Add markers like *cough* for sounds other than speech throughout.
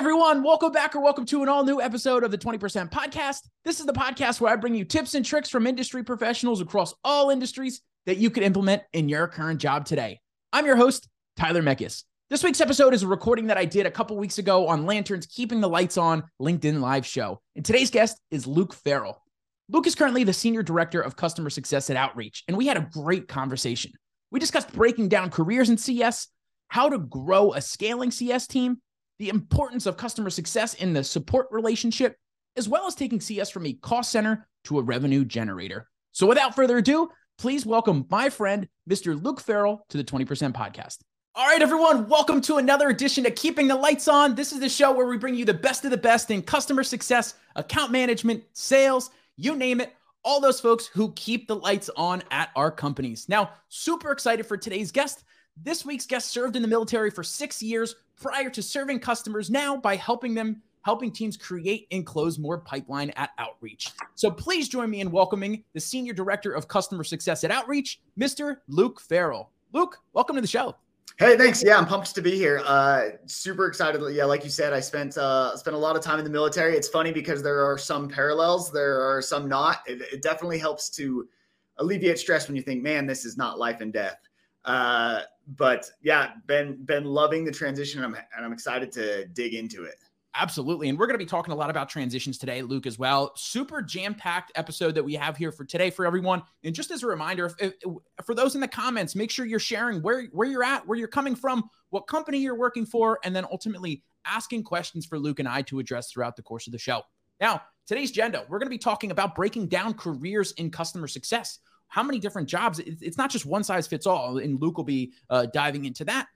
everyone. Welcome back or welcome to an all new episode of the 20% podcast. This is the podcast where I bring you tips and tricks from industry professionals across all industries that you can implement in your current job today. I'm your host, Tyler Meckes. This week's episode is a recording that I did a couple weeks ago on Lantern's Keeping the Lights On LinkedIn Live show. And today's guest is Luke Ferrel. Luke is currently the Senior Director of Customer Success at Outreach, and we had a great conversation. We discussed breaking down careers in CS, how to grow a scaling CS team, the importance of customer success in the support relationship, as well as taking CS from a cost center to a revenue generator. So without further ado, please welcome my friend, Mr. Luke Ferrel, to the 20% podcast. All right, everyone, welcome to another edition of Keeping the Lights On. This is the show where we bring you the best of the best in customer success, account management, sales, you name it, all those folks who keep the lights on at our companies. Now, super excited for today's guest. This week's guest served in the military for six years prior to serving customers now by helping them helping teams create and close more pipeline at Outreach. So please join me in welcoming the Senior Director of Customer Success at Outreach, Mr. Luke Ferrel. Luke, welcome to the show. Hey, thanks. Yeah, I'm pumped to be here. Uh, super excited. Yeah, like you said, I spent uh, spent a lot of time in the military. It's funny because there are some parallels, there are some not. It, it definitely helps to alleviate stress when you think, man, this is not life and death. Uh, but yeah, been been loving the transition, and I'm, and I'm excited to dig into it. Absolutely. And we're going to be talking a lot about transitions today, Luke, as well. Super jam packed episode that we have here for today for everyone. And just as a reminder, if, if, for those in the comments, make sure you're sharing where, where you're at, where you're coming from, what company you're working for, and then ultimately asking questions for Luke and I to address throughout the course of the show. Now, today's agenda, we're going to be talking about breaking down careers in customer success how many different jobs? It's not just one size fits all. And Luke will be uh, diving into that.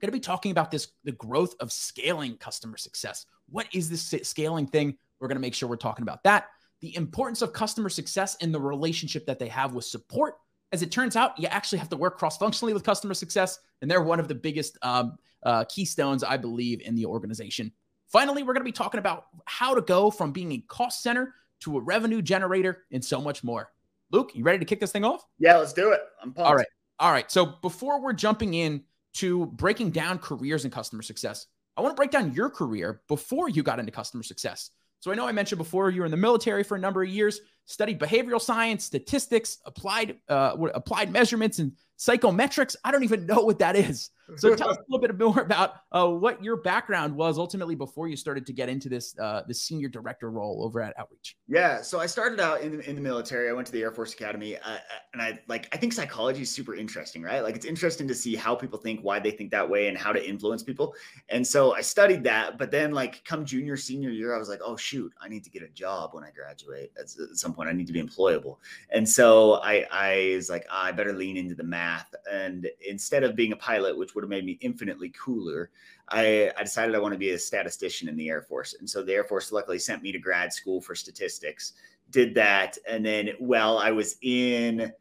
Going to be talking about this the growth of scaling customer success. What is this scaling thing? We're going to make sure we're talking about that. The importance of customer success and the relationship that they have with support. As it turns out, you actually have to work cross functionally with customer success, and they're one of the biggest um, uh, keystones, I believe, in the organization. Finally, we're going to be talking about how to go from being a cost center to a revenue generator and so much more. Luke, you ready to kick this thing off? Yeah, let's do it. I'm pumped. All right. All right. So before we're jumping in to breaking down careers in customer success, I want to break down your career before you got into customer success. So I know I mentioned before you were in the military for a number of years, studied behavioral science, statistics, applied uh, applied measurements, and psychometrics. I don't even know what that is. So tell *laughs* us a little bit more about uh, what your background was ultimately before you started to get into this uh, this senior director role over at Outreach. Yeah, so I started out in, in the military. I went to the Air Force Academy, uh, uh, and I like I think psychology is super interesting, right? Like it's interesting to see how people think, why they think that way, and how to influence people. And so I studied that, but then like come junior senior year, I was like, oh shoot, I need to get a job when I graduate. At, at some point, I need to be employable. And so I I was like, oh, I better lean into the math, and instead of being a pilot, which would have made me infinitely cooler, I, I decided I want to be a statistician in the Air Force. And so the Air Force luckily sent me to grad school for statistics, did that. And then while I was in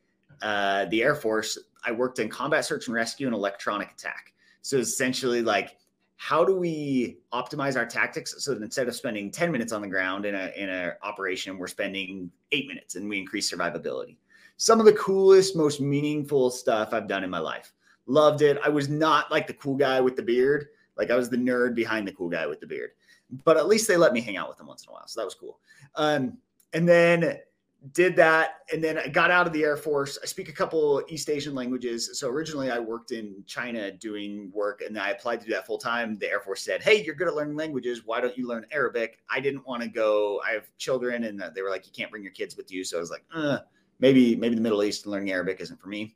uh, the Air Force, I worked in combat search and rescue and electronic attack. So essentially, like, how do we optimize our tactics so that instead of spending 10 minutes on the ground in a in an operation, we're spending eight minutes and we increase survivability? Some of the coolest, most meaningful stuff I've done in my life. Loved it. I was not like the cool guy with the beard. Like I was the nerd behind the cool guy with the beard. But at least they let me hang out with them once in a while. So that was cool. Um, and then did that and then I got out of the Air Force. I speak a couple East Asian languages. So originally I worked in China doing work and I applied to do that full time. The Air Force said, Hey, you're good at learning languages. Why don't you learn Arabic? I didn't want to go. I have children and they were like, you can't bring your kids with you. So I was like, uh, maybe, maybe the Middle East and learning Arabic isn't for me.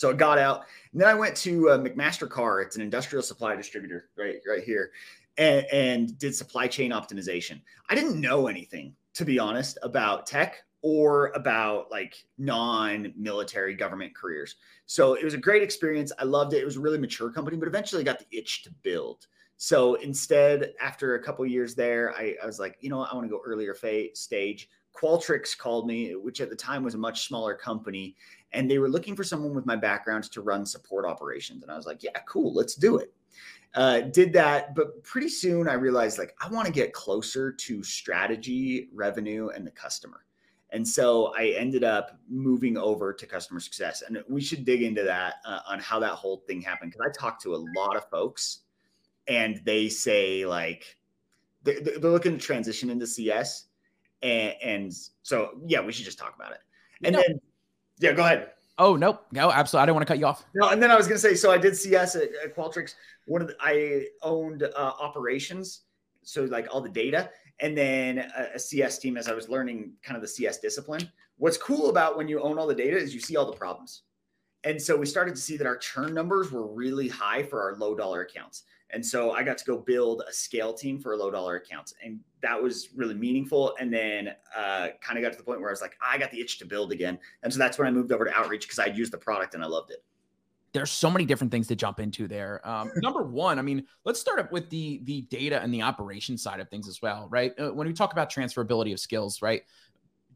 So it got out, and then I went to uh, McMaster-Carr. It's an industrial supply distributor, right, right here, and, and did supply chain optimization. I didn't know anything, to be honest, about tech or about like non-military government careers. So it was a great experience. I loved it. It was a really mature company, but eventually got the itch to build. So instead, after a couple years there, I, I, was like, you know, I want to go earlier fa- stage. Qualtrics called me, which at the time was a much smaller company, and they were looking for someone with my background to run support operations. And I was like, yeah, cool, let's do it. Uh, did that, but pretty soon I realized like I want to get closer to strategy, revenue, and the customer. And so I ended up moving over to customer success. And we should dig into that uh, on how that whole thing happened because I talked to a lot of folks and they say like they're, they're looking to transition into CS, and, and so yeah, we should just talk about it. And no. then yeah, go ahead. Oh nope, no, absolutely. I don't want to cut you off. No, and then I was gonna say, so I did CS at, at Qualtrics. One of the, I owned uh, operations, so like all the data, and then a, a, CS team as I was learning kind of the CS discipline. What's cool about when you own all the data is you see all the problems. And so we started to see that our churn numbers were really high for our low dollar accounts. And so I got to go build a scale team for low dollar accounts. And that was really meaningful. And then uh, kind of got to the point where I was like, I got the itch to build again. And so that's when I moved over to outreach because I'd used the product and I loved it. There's so many different things to jump into there. Um, *laughs* number one, I mean, let's start up with the the data and the operation side of things as well, right? Uh, when we talk about transferability of skills, right?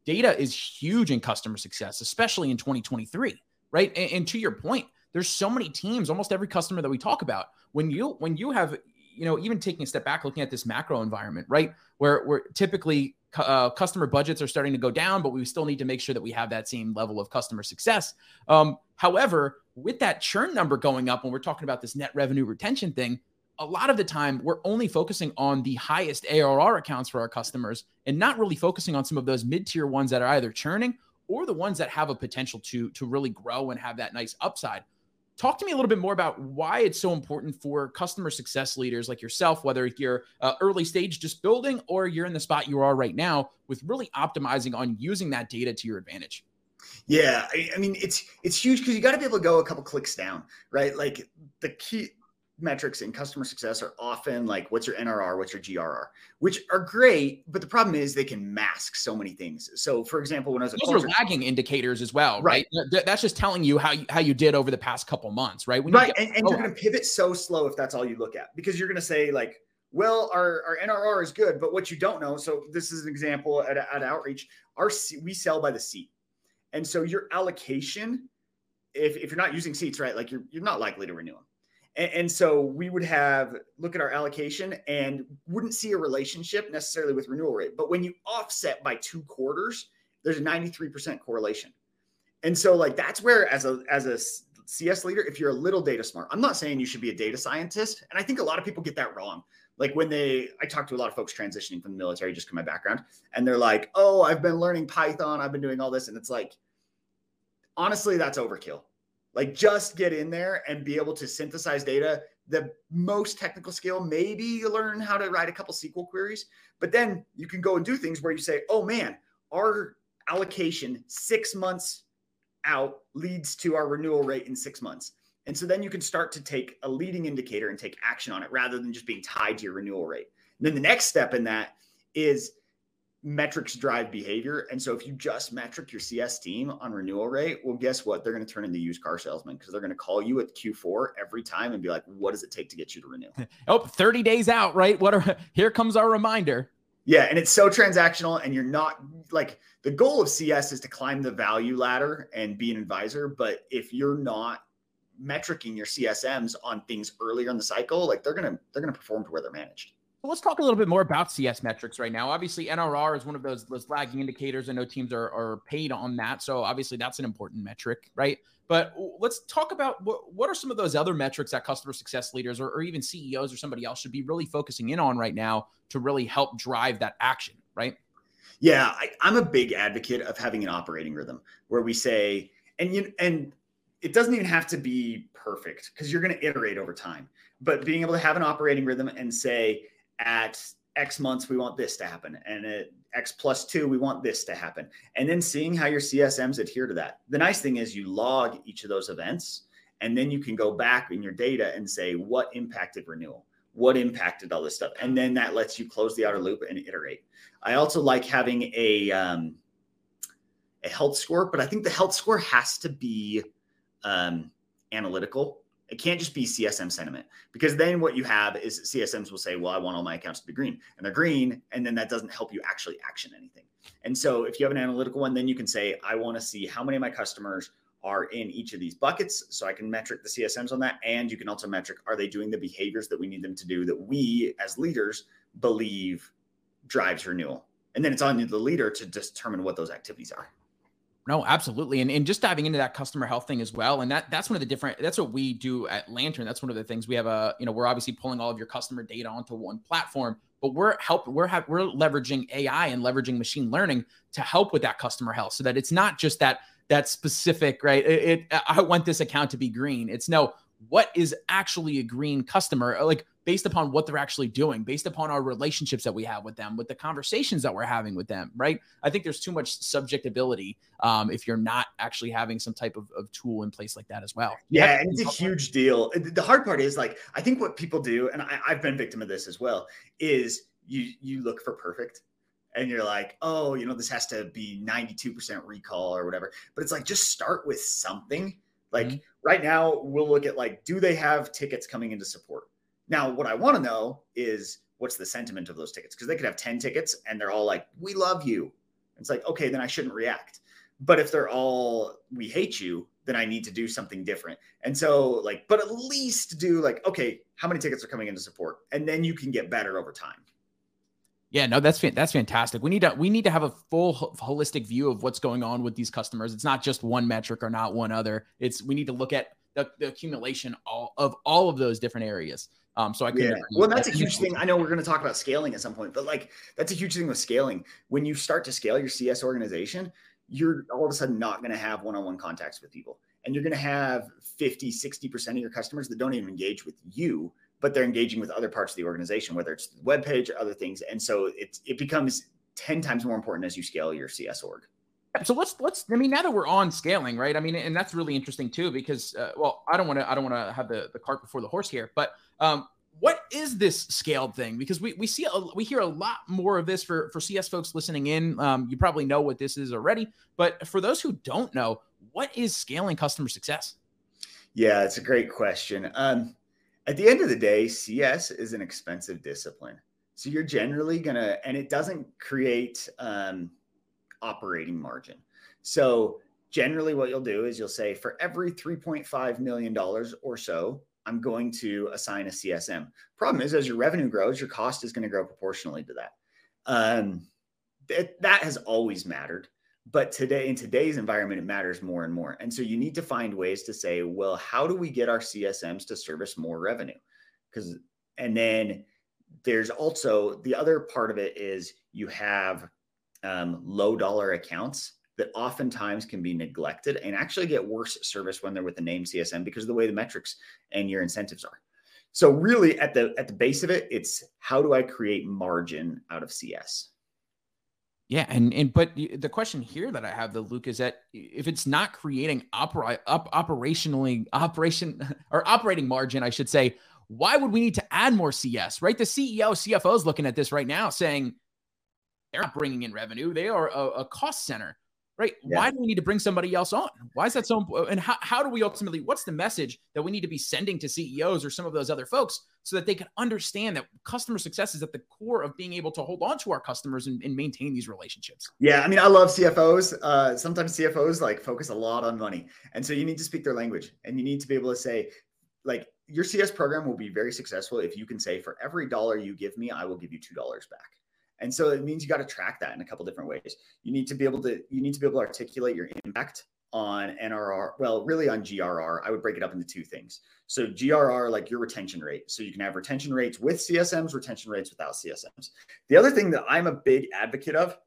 Data is huge in customer success, especially in 2023 right? And, and to your point, there's so many teams, almost every customer that we talk about. When you when you have you know even taking a step back looking at this macro environment right where where typically uh, customer budgets are starting to go down but we still need to make sure that we have that same level of customer success um, however with that churn number going up when we're talking about this net revenue retention thing a lot of the time we're only focusing on the highest arr accounts for our customers and not really focusing on some of those mid-tier ones that are either churning or the ones that have a potential to to really grow and have that nice upside. Talk to me a little bit more about why it's so important for customer success leaders like yourself, whether you're uh, early stage just building or you're in the spot you are right now, with really optimizing on using that data to your advantage. Yeah, I, I mean it's it's huge because you got to be able to go a couple clicks down, right? Like the key metrics in customer success are often like what's your NRR, what's your GRR, which are great, but the problem is they can mask so many things. So, for example, when I was those culture, are lagging indicators as well, right? right? That's just telling you how you, how you did over the past couple months, right? When right, get, and, and oh, you're going to pivot so slow if that's all you look at, because you're going to say like, well, our, our NRR is good, but what you don't know. So this is an example at, at Outreach. Our we sell by the seat, and so your allocation, if, if you're not using seats, right, like you're you're not likely to renew them and, and, so we would have look at our allocation and wouldn't see a relationship necessarily with renewal rate. But when you offset by two quarters, there's a 93% correlation. And so like that's where as a as a CS leader, if you're a little data smart, I'm not saying you should be a data scientist. And I think a lot of people get that wrong. Like when they, I talk to a lot of folks transitioning from the military, just from my background, and they're like, oh, I've been learning Python, I've been doing all this. And it's like, honestly, that's overkill. Like just get in there and be able to synthesize data. The most technical skill, maybe you learn how to write a couple SQL queries, but then you can go and do things where you say, oh man, our allocation six months out leads to our renewal rate in six months. And so then you can start to take a leading indicator and take action on it rather than just being tied to your renewal rate. And then the next step in that is metrics drive behavior. And so if you just metric your CS team on renewal rate, well, guess what? They're going to turn into used car salesmen because they're going to call you at Q4 every time and be like, what does it take to get you to renew? *laughs* oh, 30 days out, right? What are *laughs* here comes our reminder. Yeah. And it's so transactional, and you're not like the goal of CS is to climb the value ladder and be an advisor. But if you're not metricing your CSMs on things earlier in the cycle, like they're gonna they're gonna perform to where they're managed. Let's talk a little bit more about CS metrics right now. Obviously, NRR is one of those, those lagging indicators. I know teams are, are paid on that. So obviously that's an important metric, right? But let's talk about what, what are some of those other metrics that customer success leaders or, or even CEOs or somebody else should be really focusing in on right now to really help drive that action, right? Yeah, I, I'm a big advocate of having an operating rhythm where we say, and you and it doesn't even have to be perfect because you're going to iterate over time. But being able to have an operating rhythm and say, at X months, we want this to happen. And at X plus two, we want this to happen. And then seeing how your CSMs adhere to that. The nice thing is you log each of those events, and then you can go back in your data and say, what impacted renewal? What impacted all this stuff? And then that lets you close the outer loop and iterate. I also like having a, um, a health score, but I think the health score has to be um, analytical it can't just be CSM sentiment because then what you have is CSMs will say, well, I want all my accounts to be green and they're green. And then that doesn't help you actually action anything. And so if you have an analytical one, then you can say, I want to see how many of my customers are in each of these buckets. So I can metric the CSMs on that. And you can also metric, are they doing the behaviors that we need them to do that we as leaders believe drives renewal? And then it's on the leader to determine what those activities are. No, absolutely. And, and just diving into that customer health thing as well. And that that's one of the different that's what we do at Lantern. That's one of the things we have a, you know, we're obviously pulling all of your customer data onto one platform, but we're help we're ha- we're leveraging AI and leveraging machine learning to help with that customer health so that it's not just that that specific, right? It, it I want this account to be green. It's no, what is actually a green customer? Like based upon what they're actually doing, based upon our relationships that we have with them, with the conversations that we're having with them, right? I think there's too much subjectability um, if you're not actually having some type of, of tool in place like that as well. Yeah, and it's a huge deal. The hard part is like I think what people do, and I, I've been victim of this as well, is you you look for perfect and you're like, oh, you know, this has to be 92% recall or whatever. But it's like, just start with something. Like mm-hmm. right now, we'll look at like, do they have tickets coming into support? Now, what I want to know is what's the sentiment of those tickets? Because they could have 10 tickets and they're all like, we love you. It's like, okay, then I shouldn't react. But if they're all, we hate you, then I need to do something different. And so, like, but at least do like, okay, how many tickets are coming into support? And then you can get better over time. Yeah, no, that's that's fantastic. We need to we need to have a full holistic view of what's going on with these customers. It's not just one metric or not one other. It's we need to look at the, the accumulation all, of all of those different areas. Um, so I can. Yeah. Well, that's a huge thing. I know we're going to talk about scaling at some point, but like that's a huge thing with scaling. When you start to scale your CS organization, you're all of a sudden not going to have one-on-one contacts with people, and you're going to have 50, 60 percent of your customers that don't even engage with you, but they're engaging with other parts of the organization, whether it's the web page or other things. And so it it becomes ten times more important as you scale your CS org. So let's let's. I mean, now that we're on scaling, right? I mean, and that's really interesting too, because uh, well, I don't want to I don't want to have the the cart before the horse here, but um, what is this scaled thing? Because we we see a, we hear a lot more of this for for CS folks listening in. Um, you probably know what this is already, but for those who don't know, what is scaling customer success? Yeah, it's a great question. Um, at the end of the day, CS is an expensive discipline, so you're generally gonna, and it doesn't create. Um, operating margin. So generally what you'll do is you'll say for every 3.5 million dollars or so, I'm going to assign a CSM. Problem is, as your revenue grows, your cost is going to grow proportionally to that. Um, that has always mattered, but today in today's environment, it matters more and more. And so you need to find ways to say, well, how do we get our CSMs to service more revenue? Because and then there's also the other part of it is you have um, low dollar accounts that oftentimes can be neglected and actually get worse service when they're with the name CSM because of the way the metrics and your incentives are. So really at the at the base of it, it's how do I create margin out of CS? Yeah, and and but the question here that I have, the Luke, is that if it's not creating opera, up operationally operation *laughs* or operating margin, I should say, why would we need to add more CS? Right, the CEO, CFO is looking at this right now, saying, they're not bringing in revenue. They are a, a cost center, right? Yeah. Why do we need to bring somebody else on? Why is that so? Important? And how, how do we ultimately, what's the message that we need to be sending to CEOs or some of those other folks so that they can understand that customer success is at the core of being able to hold on to our customers and, and maintain these relationships? Yeah. I mean, I love CFOs. Uh, sometimes CFOs like focus a lot on money. And so you need to speak their language and you need to be able to say, like, your CS program will be very successful if you can say, for every dollar you give me, I will give you $2 back and so it means you got to track that in a couple different ways. You need to be able to you need to be able to articulate your impact on NRR, well, really on GRR. I would break it up into two things. So GRR, like your retention rate. So you can have retention rates with CSMs, retention rates without CSMs. The other thing that I'm a big advocate of,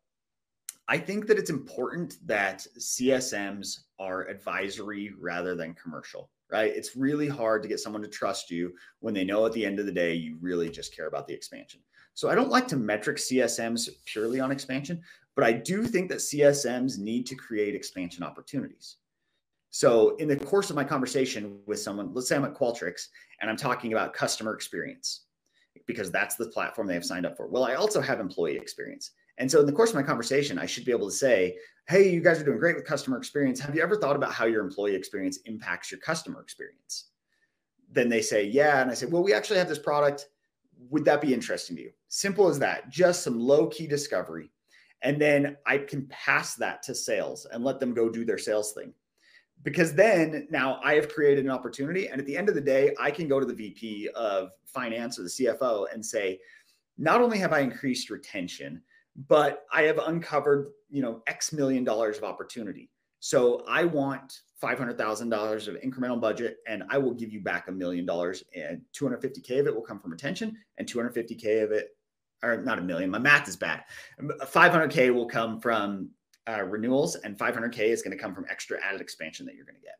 I think that it's important that CSMs are advisory rather than commercial, right? It's really hard to get someone to trust you when they know at the end of the day you really just care about the expansion. So I don't like to metric CSMs purely on expansion, but I do think that CSMs need to create expansion opportunities. So in the course of my conversation with someone, let's say I'm at Qualtrics and I'm talking about customer experience because that's the platform they have signed up for. Well, I also have employee experience. And so in the course of my conversation, I should be able to say, Hey, you guys are doing great with customer experience. Have you ever thought about how your employee experience impacts your customer experience? Then they say, Yeah. And I say, Well, we actually have this product would that be interesting to you? Simple as that, just some low key discovery. And then I can pass that to sales and let them go do their sales thing. Because then now I have created an opportunity. And at the end of the day, I can go to the VP of finance or the CFO and say, not only have I increased retention, but I have uncovered, you know, X million dollars of opportunity. So I want $500,000 of incremental budget and I will give you back a million dollars and 250K of it will come from retention and 250K of it, or not a million, my math is bad. 500K will come from uh, renewals and 500K is going to come from extra added expansion that you're going to get.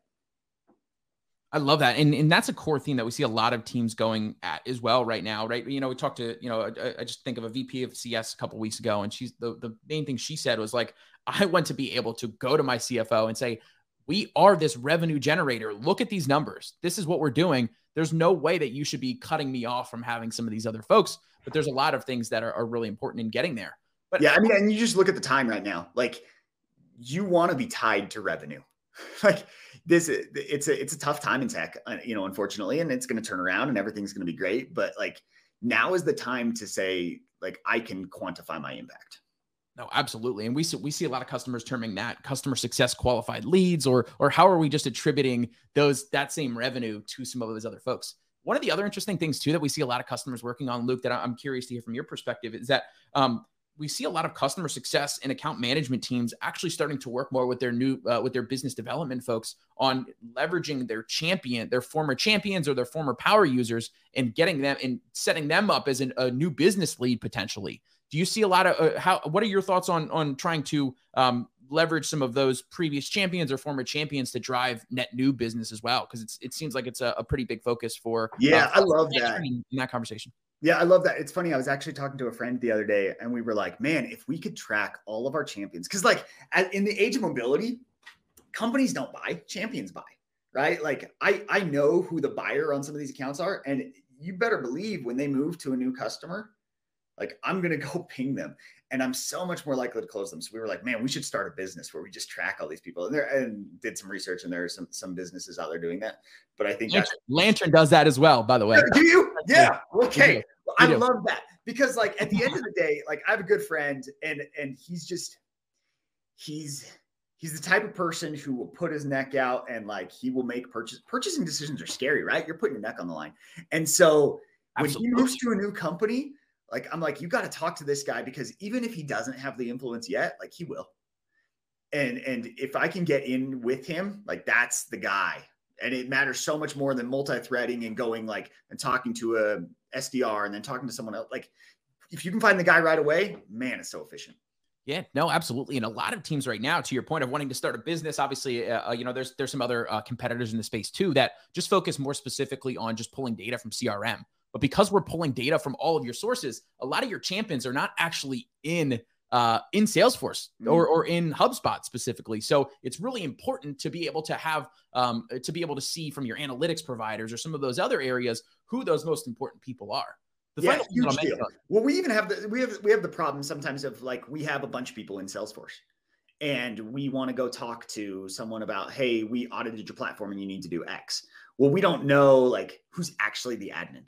I love that. And, and that's a core theme that we see a lot of teams going at as well right now, right? You know, we talked to, you know, I, I just think of a VP of CS a couple weeks ago, and she's the, the main thing she said was like, *laughs* I want to be able to go to my CFO and say, we are this revenue generator. Look at these numbers. This is what we're doing. There's no way that you should be cutting me off from having some of these other folks, but there's a lot of things that are, are really important in getting there. But yeah, I mean, and you just look at the time right now, like you want to be tied to revenue. *laughs* like this it's a it's a tough time in tech uh, you know unfortunately and it's going to turn around and everything's going to be great but like now is the time to say like i can quantify my impact no, absolutely, and we see, we see a lot of customers terming that customer success qualified leads, or or how are we just attributing those that same revenue to some of those other folks? One of the other interesting things too that we see a lot of customers working on, Luke, that I'm curious to hear from your perspective, is that um, we see a lot of customer success and account management teams actually starting to work more with their new uh, with their business development folks on leveraging their champion their former champions or their former power users and getting them and setting them up as an, a new business lead potentially. Do you see a lot of uh, how what are your thoughts on on trying to um, leverage some of those previous champions or former champions to drive net new business as well because it's it seems like it's a, a pretty big focus for yeah uh, i love that in that conversation yeah, I love that. It's funny. I was actually talking to a friend the other day, and we were like, "Man, if we could track all of our champions, because like in the age of mobility, companies don't buy, champions buy, right? Like I I know who the buyer on some of these accounts are, and you better believe when they move to a new customer, like I'm gonna go *laughs* ping them, and I'm so much more likely to close them. So we were like, man, we should start a business where we just track all these people. And there and did some research, and there are some some businesses out there doing that. But I think Lantern, Lantern does that as well, by the way. Do you? Yeah. Okay. Well, I love that because, like, at the end of the *laughs* day, like, I have a good friend, and and he's just he's he's the type of person who will put his neck out and like he will make purchase purchasing decisions are scary, right? You're putting your neck on the line, and so Absolutely. when he moves to a new company like I'm like, you got to talk to this guy because even if he doesn't have the influence yet, like he will. And and if I can get in with him, like that's the guy. And it matters so much more than multi-threading and going like and talking to a SDR and then talking to someone else. Like if you can find the guy right away, man, it's so efficient. Yeah, no, absolutely. And a lot of teams right now, to your point of wanting to start a business, obviously, uh, uh you know, there's there's some other uh, competitors in the space too that just focus more specifically on just pulling data from CRM. But because we're pulling data from all of your sources, a lot of your champions are not actually in uh, in Salesforce or, or in HubSpot specifically. So it's really important to be able to have um, to be able to see from your analytics providers or some of those other areas who those most important people are. The yeah, huge deal. Well, we even have the we have we have the problem sometimes of like we have a bunch of people in Salesforce and we want to go talk to someone about hey we audited your platform and you need to do x well we don't know like who's actually the admin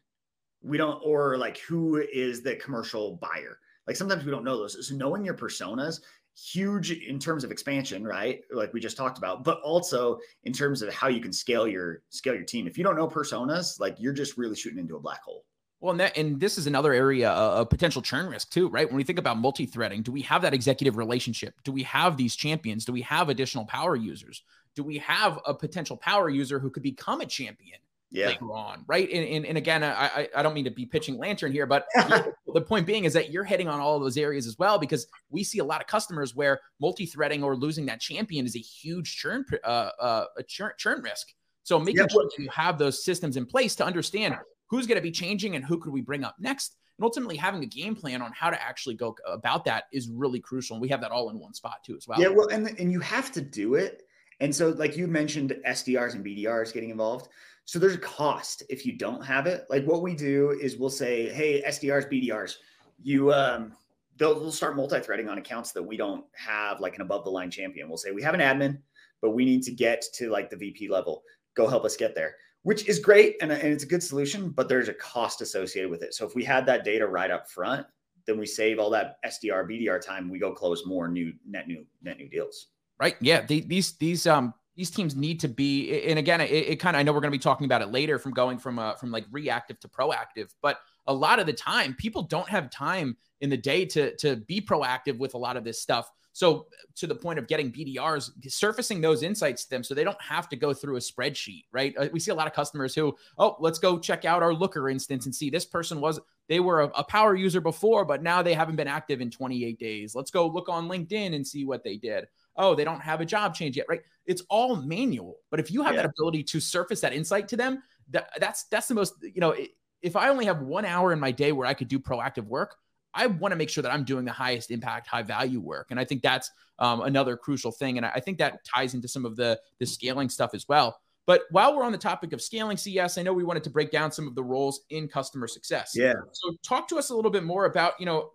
we don't or like who is the commercial buyer like sometimes we don't know those so knowing your personas huge in terms of expansion right like we just talked about but also in terms of how you can scale your scale your team if you don't know personas like you're just really shooting into a black hole well, and, that, and this is another area of potential churn risk too, right? When we think about multi-threading, do we have that executive relationship? Do we have these champions? Do we have additional power users? Do we have a potential power user who could become a champion? Yeah. later on, right? And, and, and again, I, I don't mean to be pitching Lantern here, but *laughs* the point being is that you're hitting on all of those areas as well because we see a lot of customers where multi-threading or losing that champion is a huge churn uh, uh, a churn, churn risk. So making yeah. sure you have those systems in place to understand who's going to be changing and who could we bring up next. And ultimately, having a game plan on how to actually go about that is really crucial. And we have that all in one spot too, as well. Yeah, well, and and you have to do it. And so, like you mentioned, SDRs and BDRs getting involved. So there's a cost if you don't have it. Like what we do is we'll say, hey, SDRs, BDRs, you um they'll, they'll start multi-threading on accounts that we don't have like an above the line champion. We'll say we have an admin, but we need to get to like the VP level. Go help us get there, which is great and, and it's a good solution, but there's a cost associated with it. So if we had that data right up front, then we save all that SDR, BDR time. We go close more new net new net new deals. Right. Yeah. The, these these um these teams need to be and again it, it kind of i know we're going to be talking about it later from going from uh, from like reactive to proactive but a lot of the time people don't have time in the day to to be proactive with a lot of this stuff So to the point of getting BDRs, surfacing those insights to them so they don't have to go through a spreadsheet, right? Uh, we see a lot of customers who, oh, let's go check out our Looker instance and see this person was they were a, a power user before, but now they haven't been active in 28 days. Let's go look on LinkedIn and see what they did. Oh, they don't have a job change yet, right? It's all manual. But if you have yeah. that ability to surface that insight to them, that, that's that's the most, you know, if I only have one hour in my day where I could do proactive work, I want to make sure that I'm doing the highest impact, high value work. And I think that's um, another crucial thing. And I think that ties into some of the, the scaling stuff as well. But while we're on the topic of scaling CS, I know we wanted to break down some of the roles in customer success. Yeah. So talk to us a little bit more about, you know,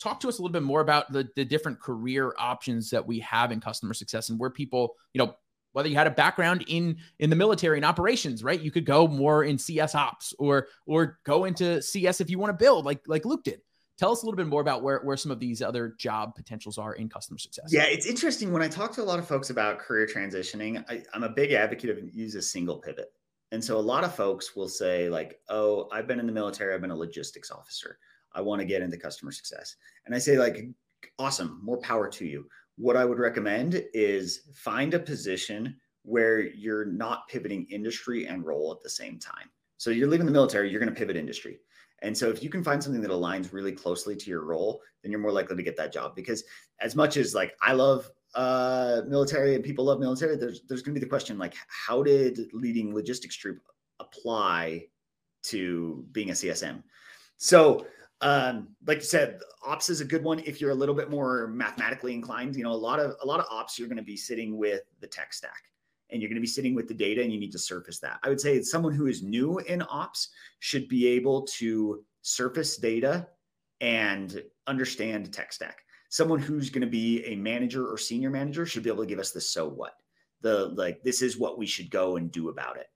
talk to us a little bit more about the, the different career options that we have in customer success and where people, you know, whether you had a background in in the military and operations, right? You could go more in CS ops or or go into CS if you want to build like like Luke did. Tell us a little bit more about where, where some of these other job potentials are in customer success. Yeah, it's interesting when I talk to a lot of folks about career transitioning. I, I'm a big advocate of use a single pivot. And so a lot of folks will say, like, oh, I've been in the military, I've been a logistics officer. I want to get into customer success. And I say, like, awesome, more power to you. What I would recommend is find a position where you're not pivoting industry and role at the same time. So you're leaving the military, you're going to pivot industry. And so if you can find something that aligns really closely to your role, then you're more likely to get that job. Because as much as like I love uh, military and people love military, there's there's going to be the question like, how did leading logistics troop apply to being a CSM? So um, like you said, ops is a good one if you're a little bit more mathematically inclined. You know, a lot of a lot of ops you're going to be sitting with the tech stack and you're going to be sitting with the data and you need to surface that. I would say someone who is new in ops should be able to surface data and understand tech stack. Someone who's going to be a manager or senior manager should be able to give us the so what. The like this is what we should go and do about it.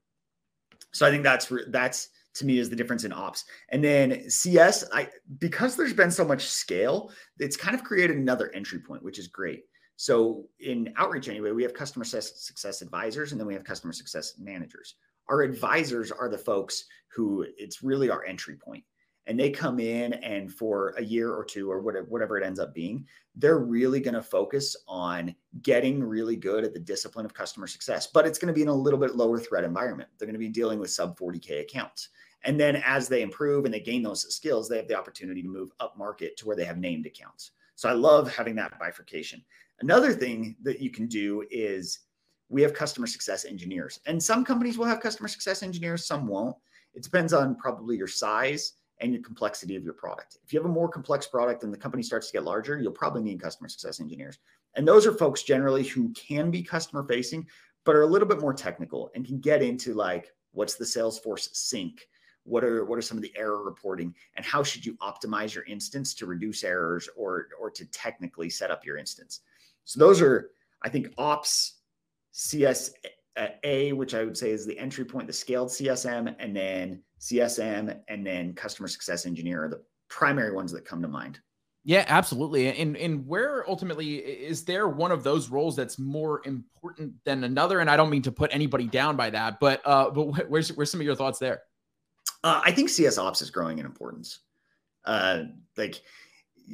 So I think that's that's to me is the difference in ops. And then CS, I because there's been so much scale, it's kind of created another entry point, which is great. So in outreach anyway, we have customer success advisors and then we have customer success managers. Our advisors are the folks who it's really our entry point. And they come in and for a year or two or whatever, it ends up being, they're really going to focus on getting really good at the discipline of customer success. But it's going to be in a little bit lower threat environment. They're going to be dealing with sub 40K accounts. And then as they improve and they gain those skills, they have the opportunity to move up market to where they have named accounts. So I love having that bifurcation. Another thing that you can do is we have customer success engineers, and some companies will have customer success engineers, some won't. It depends on probably your size and your complexity of your product. If you have a more complex product and the company starts to get larger, you'll probably need customer success engineers. And those are folks generally who can be customer facing, but are a little bit more technical and can get into like, what's the Salesforce sync? What are what are some of the error reporting and how should you optimize your instance to reduce errors or or to technically set up your instance? So those are, I think, ops, CSA, which I would say is the entry point, the scaled CSM, and then CSM, and then customer success engineer are the primary ones that come to mind. Yeah, absolutely. And and where ultimately is there one of those roles that's more important than another? And I don't mean to put anybody down by that, but uh, but where's where's some of your thoughts there? Uh, I think CS ops is growing in importance. Uh, like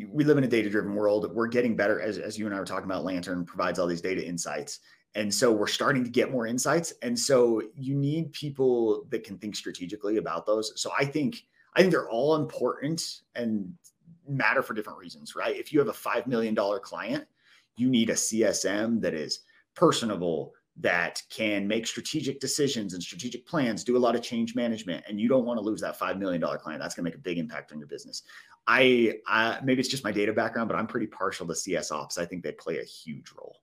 we live in a data driven world. We're getting better as, as you and I were talking about. Lantern provides all these data insights. And so we're starting to get more insights. And so you need people that can think strategically about those. So I think, I think they're all important and matter for different reasons, right? If you have a $5 million client, you need a CSM that is personable, that can make strategic decisions and strategic plans, do a lot of change management, and you don't want to lose that $5 million client. That's going to make a big impact on your business. I, I maybe it's just my data background, but I'm pretty partial to CS ops. I think they play a huge role.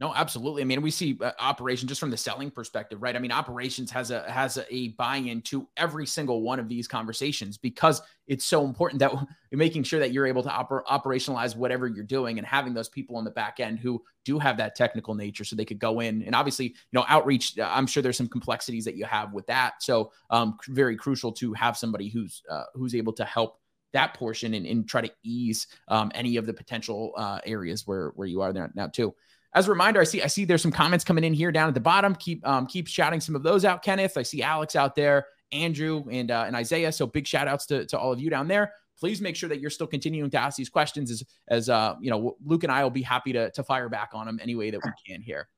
No, absolutely. I mean, we see uh, operation just from the selling perspective, right? I mean, operations has a has a, a buy-in to every single one of these conversations because it's so important that *laughs* you're making sure that you're able to oper- operationalize whatever you're doing and having those people on the back end who do have that technical nature, so they could go in and obviously, you know, outreach. Uh, I'm sure there's some complexities that you have with that, so um, very crucial to have somebody who's uh, who's able to help that portion and, and try to ease um, any of the potential uh, areas where where you are there now too. As a reminder, I see I see there's some comments coming in here down at the bottom. Keep um, keep shouting some of those out, Kenneth. I see Alex out there, Andrew and uh, and Isaiah. So big shout outs to, to all of you down there. please make sure that you're still continuing to ask these questions as, as uh, you know, Luke and I will be happy to, to fire back on them any way that we *laughs* can here.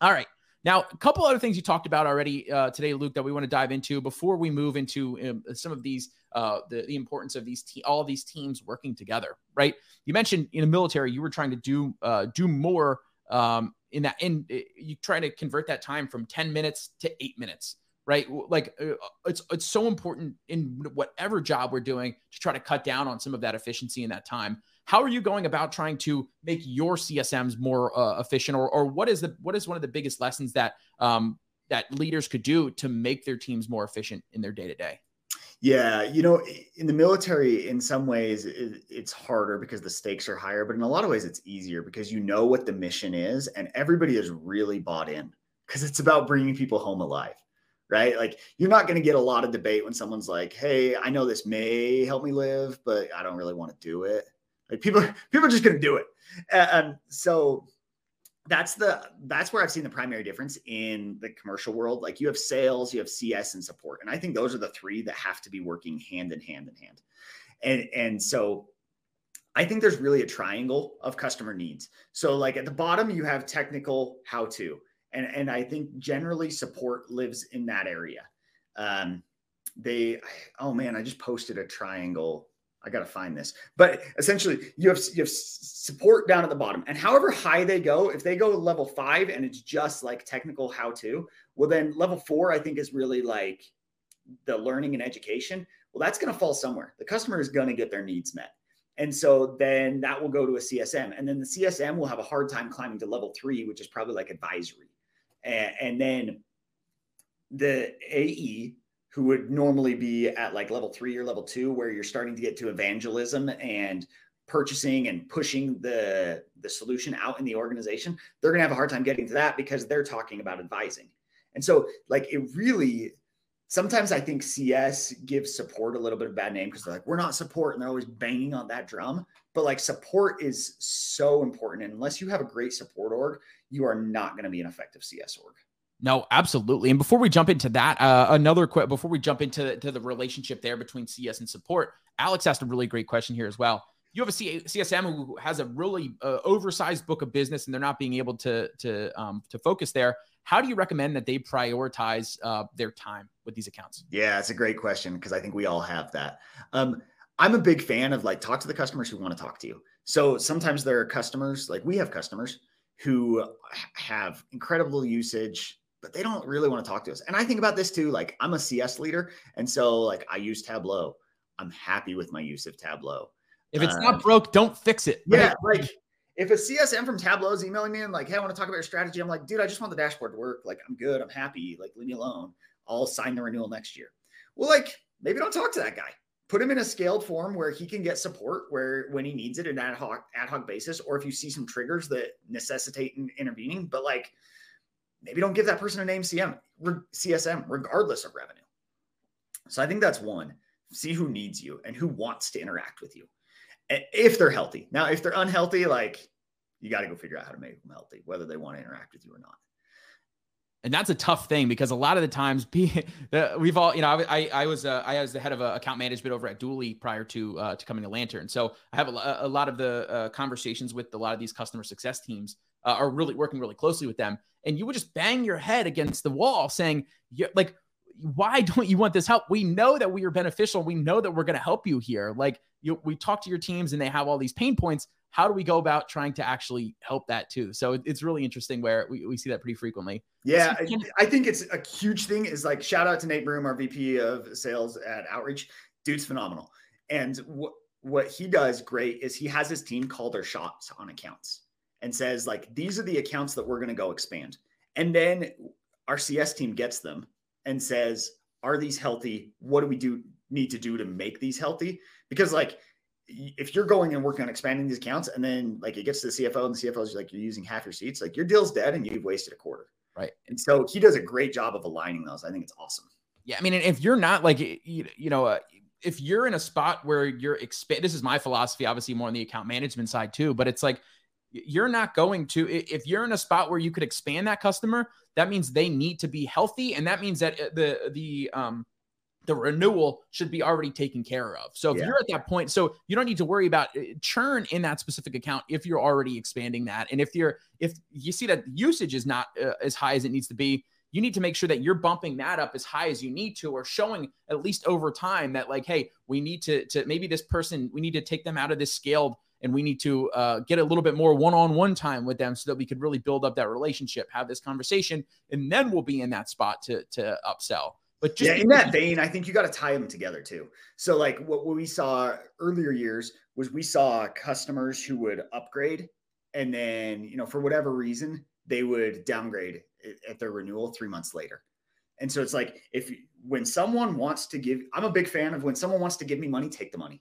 All right. Now, a couple other things you talked about already uh, today, Luke, that we want to dive into before we move into um, some of these, uh, the, the importance of these, te- all these teams working together, right? You mentioned in the military, you were trying to do uh, do more um, in that, in uh, you trying to convert that time from ten minutes to eight minutes, right? Like uh, it's it's so important in whatever job we're doing to try to cut down on some of that efficiency in that time. How are you going about trying to make your CSMs more uh, efficient, or, or what is the what is one of the biggest lessons that um, that leaders could do to make their teams more efficient in their day to day? Yeah, you know, in the military, in some ways, it, it's harder because the stakes are higher, but in a lot of ways, it's easier because you know what the mission is, and everybody is really bought in because it's about bringing people home alive right? Like you're not going to get a lot of debate when someone's like, "Hey, I know this may help me live, but I don't really want to do it." Like people, *laughs* people are just going to do it. And so that's the that's where I've seen the primary difference in the commercial world. Like you have sales, you have CS, and support, and I think those are the three that have to be working hand in hand in hand. And and so I think there's really a triangle of customer needs. So like at the bottom, you have technical how to, and and I think generally support lives in that area. Um, they, oh man, I just posted a triangle I got to find this. But essentially, you have you have support down at the bottom, and however high they go, if they go level five and it's just like technical how to, well then level four I think is really like the learning and education. Well, that's going to fall somewhere. The customer is going to get their needs met. And so then that will go to a CSM. And then the CSM will have a hard time climbing to level three, which is probably like advisory. And, and then the AE who would normally be at like level three or level two, where you're starting to get to evangelism and purchasing and pushing the the solution out in the organization they're going to have a hard time getting to that because they're talking about advising. And so like it really sometimes i think cs gives support a little bit of bad name because they're like we're not support and they're always banging on that drum. But like support is so important and unless you have a great support org you are not going to be an effective cs org no, absolutely. And before we jump into that, uh, another quick before we jump into to the relationship there between CS and support, Alex asked a really great question here as well. You have a C- CSM who has a really uh, oversized book of business, and they're not being able to to um, to focus there. How do you recommend that they prioritize uh, their time with these accounts? Yeah, it's a great question because I think we all have that. Um, I'm a big fan of like talk to the customers who want to talk to you. So sometimes there are customers like we have customers who have incredible usage but they don't really want to talk to us. And I think about this too. Like I'm a CS leader, and so like I use Tableau. I'm happy with my use of Tableau. If it's um, not broke, don't fix it. Right? Yeah, like if a CSM from Tableau is emailing me and like, hey, I want to talk about your strategy, I'm like, dude, I just want the dashboard to work. Like, I'm good. I'm happy. Like, leave me alone. I'll sign the renewal next year. Well, like, maybe don't talk to that guy. Put him in a scaled form where he can get support where when he needs it, an ad hoc ad hoc basis, or if you see some triggers that necessitate intervening. But like, maybe don't give that person a name CM, CSM, regardless of revenue. So I think that's one. See who needs you and who wants to interact with you if they're healthy. Now, if they're unhealthy, like you got to go figure out how to make them healthy, whether they want to interact with you or not. And that's a tough thing because a lot of the times, *laughs* we've all, you know, I, I was, uh, I was the head of uh, account management over at Dooly prior to uh, to coming to Lantern. So I have a, a lot of the uh, conversations with a lot of these customer success teams uh, are really working really closely with them and you would just bang your head against the wall saying, like, why *laughs* don't you want this help? We know that we are beneficial. We know that we're going to help you here. Like, you, we talk to your teams and they have all these pain points. How do we go about trying to actually help that too? So it's really interesting where we, we see that pretty frequently. Yeah, I think it's a huge thing. Is like shout out to Nate Broom, our VP of Sales at Outreach. Dude's phenomenal. And what what he does great is he has his team call their shots on accounts and says like these are the accounts that we're going to go expand. And then our cs team gets them and says are these healthy? What do we do need to do to make these healthy? Because like if you're going and working on expanding these accounts and then like it gets to the cfo and the cfo is like you're using half your seats like your deal's dead and you've wasted a quarter. Right. And so he does a great job of aligning those. I think it's awesome. Yeah i mean if you're not like you, you know uh, if you're in a spot where you're expand this is my philosophy obviously more on the account management side too but it's like you're not going to if you're in a spot where you could expand that customer that means they need to be healthy and that means that uh, the the um the renewal should be already taken care of. So if yeah. you're at that point, so you don't need to worry about uh, churn in that specific account if you're already expanding that. And if you're if you see that usage is not uh, as high as it needs to be, you need to make sure that you're bumping that up as high as you need to or showing at least over time that like hey, we need to to maybe this person we need to take them out of this scaled and we need to uh, get a little bit more one-on-one time with them so that we could really build up that relationship, have this conversation, and then we'll be in that spot to to upsell. But just yeah, in that vein, I think you got to tie them together too. So, like what, what we saw earlier years was we saw customers who would upgrade, and then you know for whatever reason they would downgrade at their renewal three months later. And so it's like if when someone wants to give, I'm a big fan of when someone wants to give me money, take the money.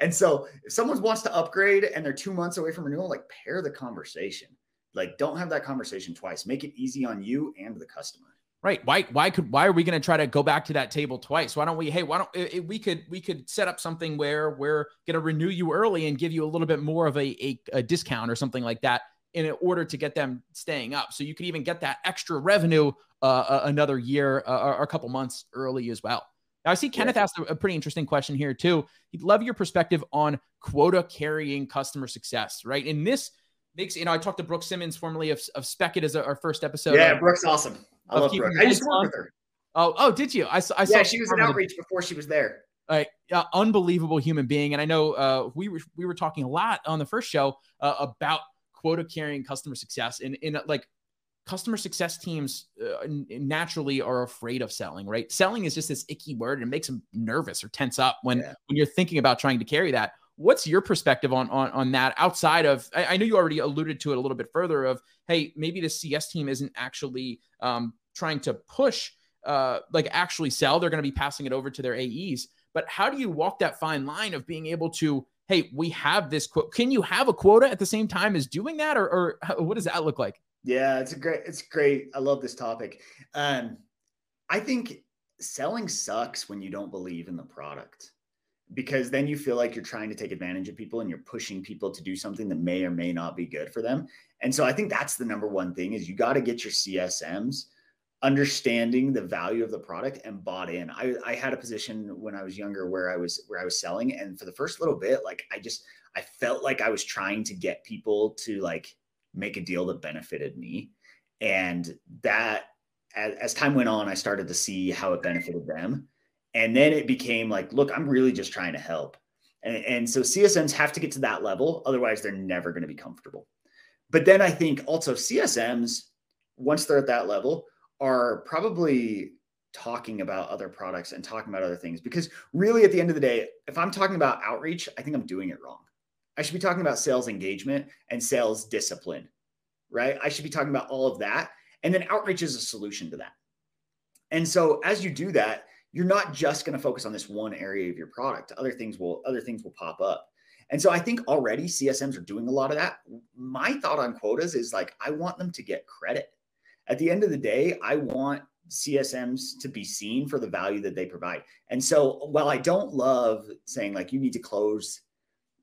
And so if someone wants to upgrade and they're two months away from renewal, like pair the conversation. Like don't have that conversation twice. Make it easy on you and the customer. Right. Why? Why could? Why are we going to try to go back to that table twice? Why don't we? Hey, why don't we could we could set up something where we're going to renew you early and give you a little bit more of a, a, a discount or something like that in order to get them staying up. So you could even get that extra revenue uh, another year uh, or a couple months early as well. Now I see Kenneth yeah. asked a, a pretty interesting question here too. He'd love your perspective on quota carrying customer success. Right. And this makes you know I talked to Brooke Simmons, formerly of, of Speckit, as our first episode. Yeah, Brooke's awesome. I love Brooke. I used to work with her. Oh, oh, did you? I, I yeah, saw. she was in outreach the, before she was there. Uh, uh, unbelievable human being, and I know uh, we were we were talking a lot on the first show uh, about quota carrying customer success, and in like customer success teams uh, naturally are afraid of selling. Right, selling is just this icky word, and it makes them nervous or tense up when yeah. when you're thinking about trying to carry that. What's your perspective on on, on that outside of? I, I know you already alluded to it a little bit further. Of hey, maybe the CS team isn't actually um, trying to push, uh, like actually sell. They're going to be passing it over to their AEs. But how do you walk that fine line of being able to, hey, we have this quote. Can you have a quota at the same time as doing that, or, or what does that look like? Yeah, it's a great, it's great. I love this topic. Um, I think selling sucks when you don't believe in the product because then you feel like you're trying to take advantage of people and you're pushing people to do something that may or may not be good for them. And so I think that's the number one thing is you got to get your CSMs understanding the value of the product and bought in. I, I had a position when I was younger where I was where I was selling, and for the first little bit, like I just I felt like I was trying to get people to like make a deal that benefited me, and that as, as time went on, I started to see how it benefited them, and then it became like, look, I'm really just trying to help, and, and so CSMs have to get to that level, otherwise they're never going to be comfortable. But then I think also CSMs, once they're at that level, are probably talking about other products and talking about other things. Because really at the end of the day if i'm talking about outreach i think i'm doing it wrong i should be talking about sales engagement and sales discipline right? I should be talking about all of that. And then outreach is a solution to that. And so as you do that you're not just going to focus on this one area of your product. Other things will other things will pop up. And so i think already csms are doing a lot of that. My thought on quotas is like i want them to get credit. At the end of the day, I want CSMs to be seen for the value that they provide. And so while I don't love saying like you need to close,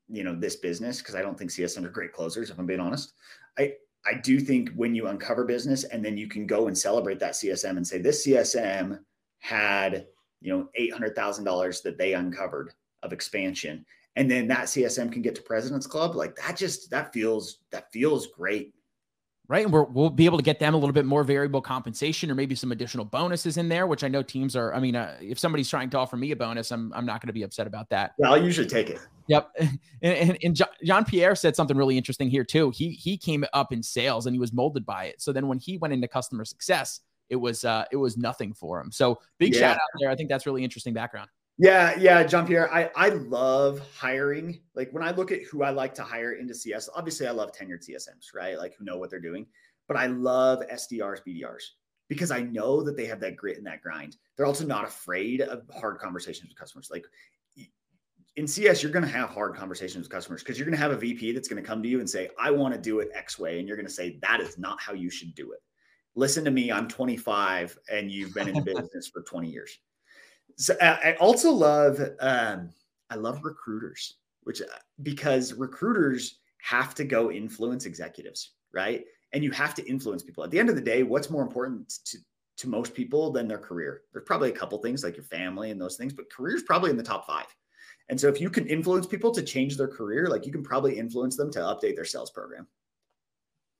you know, this business because I don't think CSMs are great closers, if I'm being honest. I I do think when you uncover business and then you can go and celebrate that CSM and say this CSM had, you know, $800,000 that they uncovered of expansion and then that CSM can get to President's Club, like that just that feels that feels great right? And we will be able to get them a little bit more variable compensation or maybe some additional bonuses in there, which I know teams are. I mean, uh, if somebody's trying to offer me a bonus, I'm, I'm not going to be upset about that. Yeah, I'll usually take it. Yep. *laughs* And, and, and Jean Pierre said something really interesting here too. He he came up in sales and he was molded by it. So then when he went into customer success, it was uh, it was nothing for him. So big yeah. shout out there. I think that's really interesting background. Yeah, yeah, John Pierre. I I love hiring. Like when I look at who I like to hire into CS, obviously I love tenured CSMs, right? Like who know what they're doing. But I love SDRs, BDRs because I know that they have that grit and that grind. They're also not afraid of hard conversations with customers. Like in CS, you're going to have hard conversations with customers because you're going to have a VP that's going to come to you and say, I want to do it X way. And you're going to say, that is not how you should do it. Listen to me. I'm 25 and you've been in *laughs* business for 20 years. So I also love, um, I love recruiters, which uh, because recruiters have to go influence executives, right? And you have to influence people. At the end of the day, what's more important to, to most people than their career. There's probably a couple things like your family and those things, but career is probably in the top five. And so if you can influence people to change their career, like you can probably influence them to update their sales program.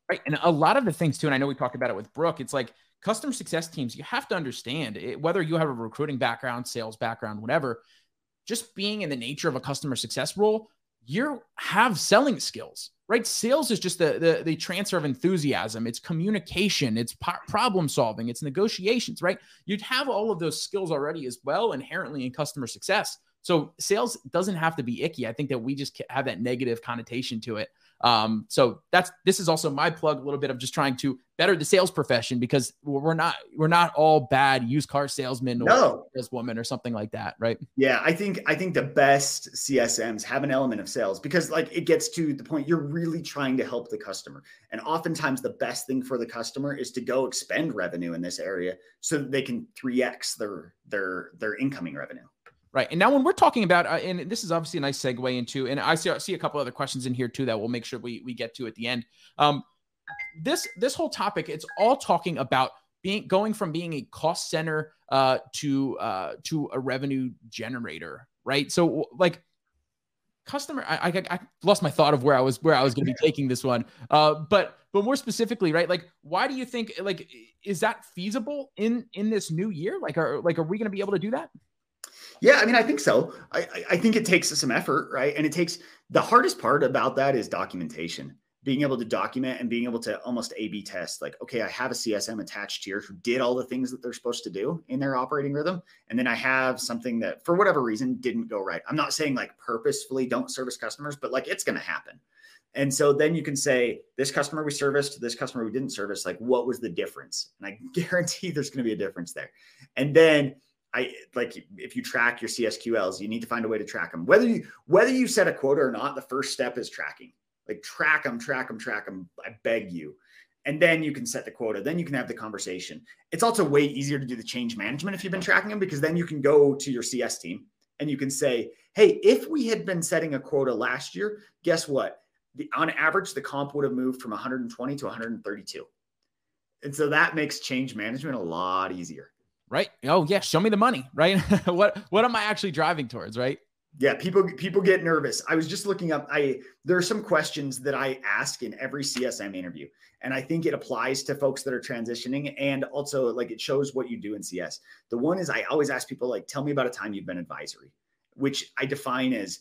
Right. And a lot of the things too, and I know we talked about it with Brooke, it's like customer success teams, you have to understand it, whether you have a recruiting background, sales background, whatever, just being in the nature of a customer success role, you have selling skills, right? Sales is just the, the, the transfer of enthusiasm. It's communication, it's po- problem solving, it's negotiations, right? You'd have all of those skills already as well inherently in customer success. So sales doesn't have to be icky. I think that we just have that negative connotation to it. Um, so that's this is also my plug a little bit of just trying to better the sales profession because we're not we're not all bad used car salesmen or no. saleswoman or something like that, right? Yeah, I think I think the best CSMs have an element of sales because like it gets to the point you're really trying to help the customer. And oftentimes the best thing for the customer is to go expend revenue in this area so that they can 3x their their their incoming revenue. Right. And now when we're talking about, uh, and this is obviously a nice segue into, and I see, I see a couple other questions in here too that we'll make sure we, we get to at the end. Um, this, this whole topic, it's all talking about being, going from being a cost center uh, to, uh, to a revenue generator. Right. So like customer, I, I, I lost my thought of where I was, where I was going to be *laughs* taking this one. Uh, but, but more specifically, right. Like, why do you think, like, is that feasible in, in this new year? Like, are, like, are we going to be able to do that? Yeah, I mean, I think so. I, I think it takes some effort, right? And it takes the hardest part about that is documentation, being able to document and being able to almost A B test like, okay, I have a CSM attached here who did all the things that they're supposed to do in their operating rhythm. And then I have something that for whatever reason didn't go right. I'm not saying like purposefully don't service customers, but like it's going to happen. And so then you can say, this customer we serviced, this customer we didn't service, like what was the difference? And I *laughs* guarantee there's going to be a difference there. And then I like if you track your CSQLs, you need to find a way to track them. Whether you whether you set a quota or not, the first step is tracking. Like track them, track them, track them. I beg you. And then you can set the quota. Then you can have the conversation. It's also way easier to do the change management if you've been tracking them because then you can go to your CS team and you can say, "Hey, if we had been setting a quota last year, guess what? The, on average, the comp would have moved from 120 to 132." And so that makes change management a lot easier right? Oh yeah, show me the money, right? *laughs* what what am I actually driving towards, right? Yeah, people people get nervous. I was just looking up. I there are some questions that I ask in every CSM interview, and I think it applies to folks that are transitioning, and also like it shows what you do in CS. The one is I always ask people like, tell me about a time you've been advisory, which I define as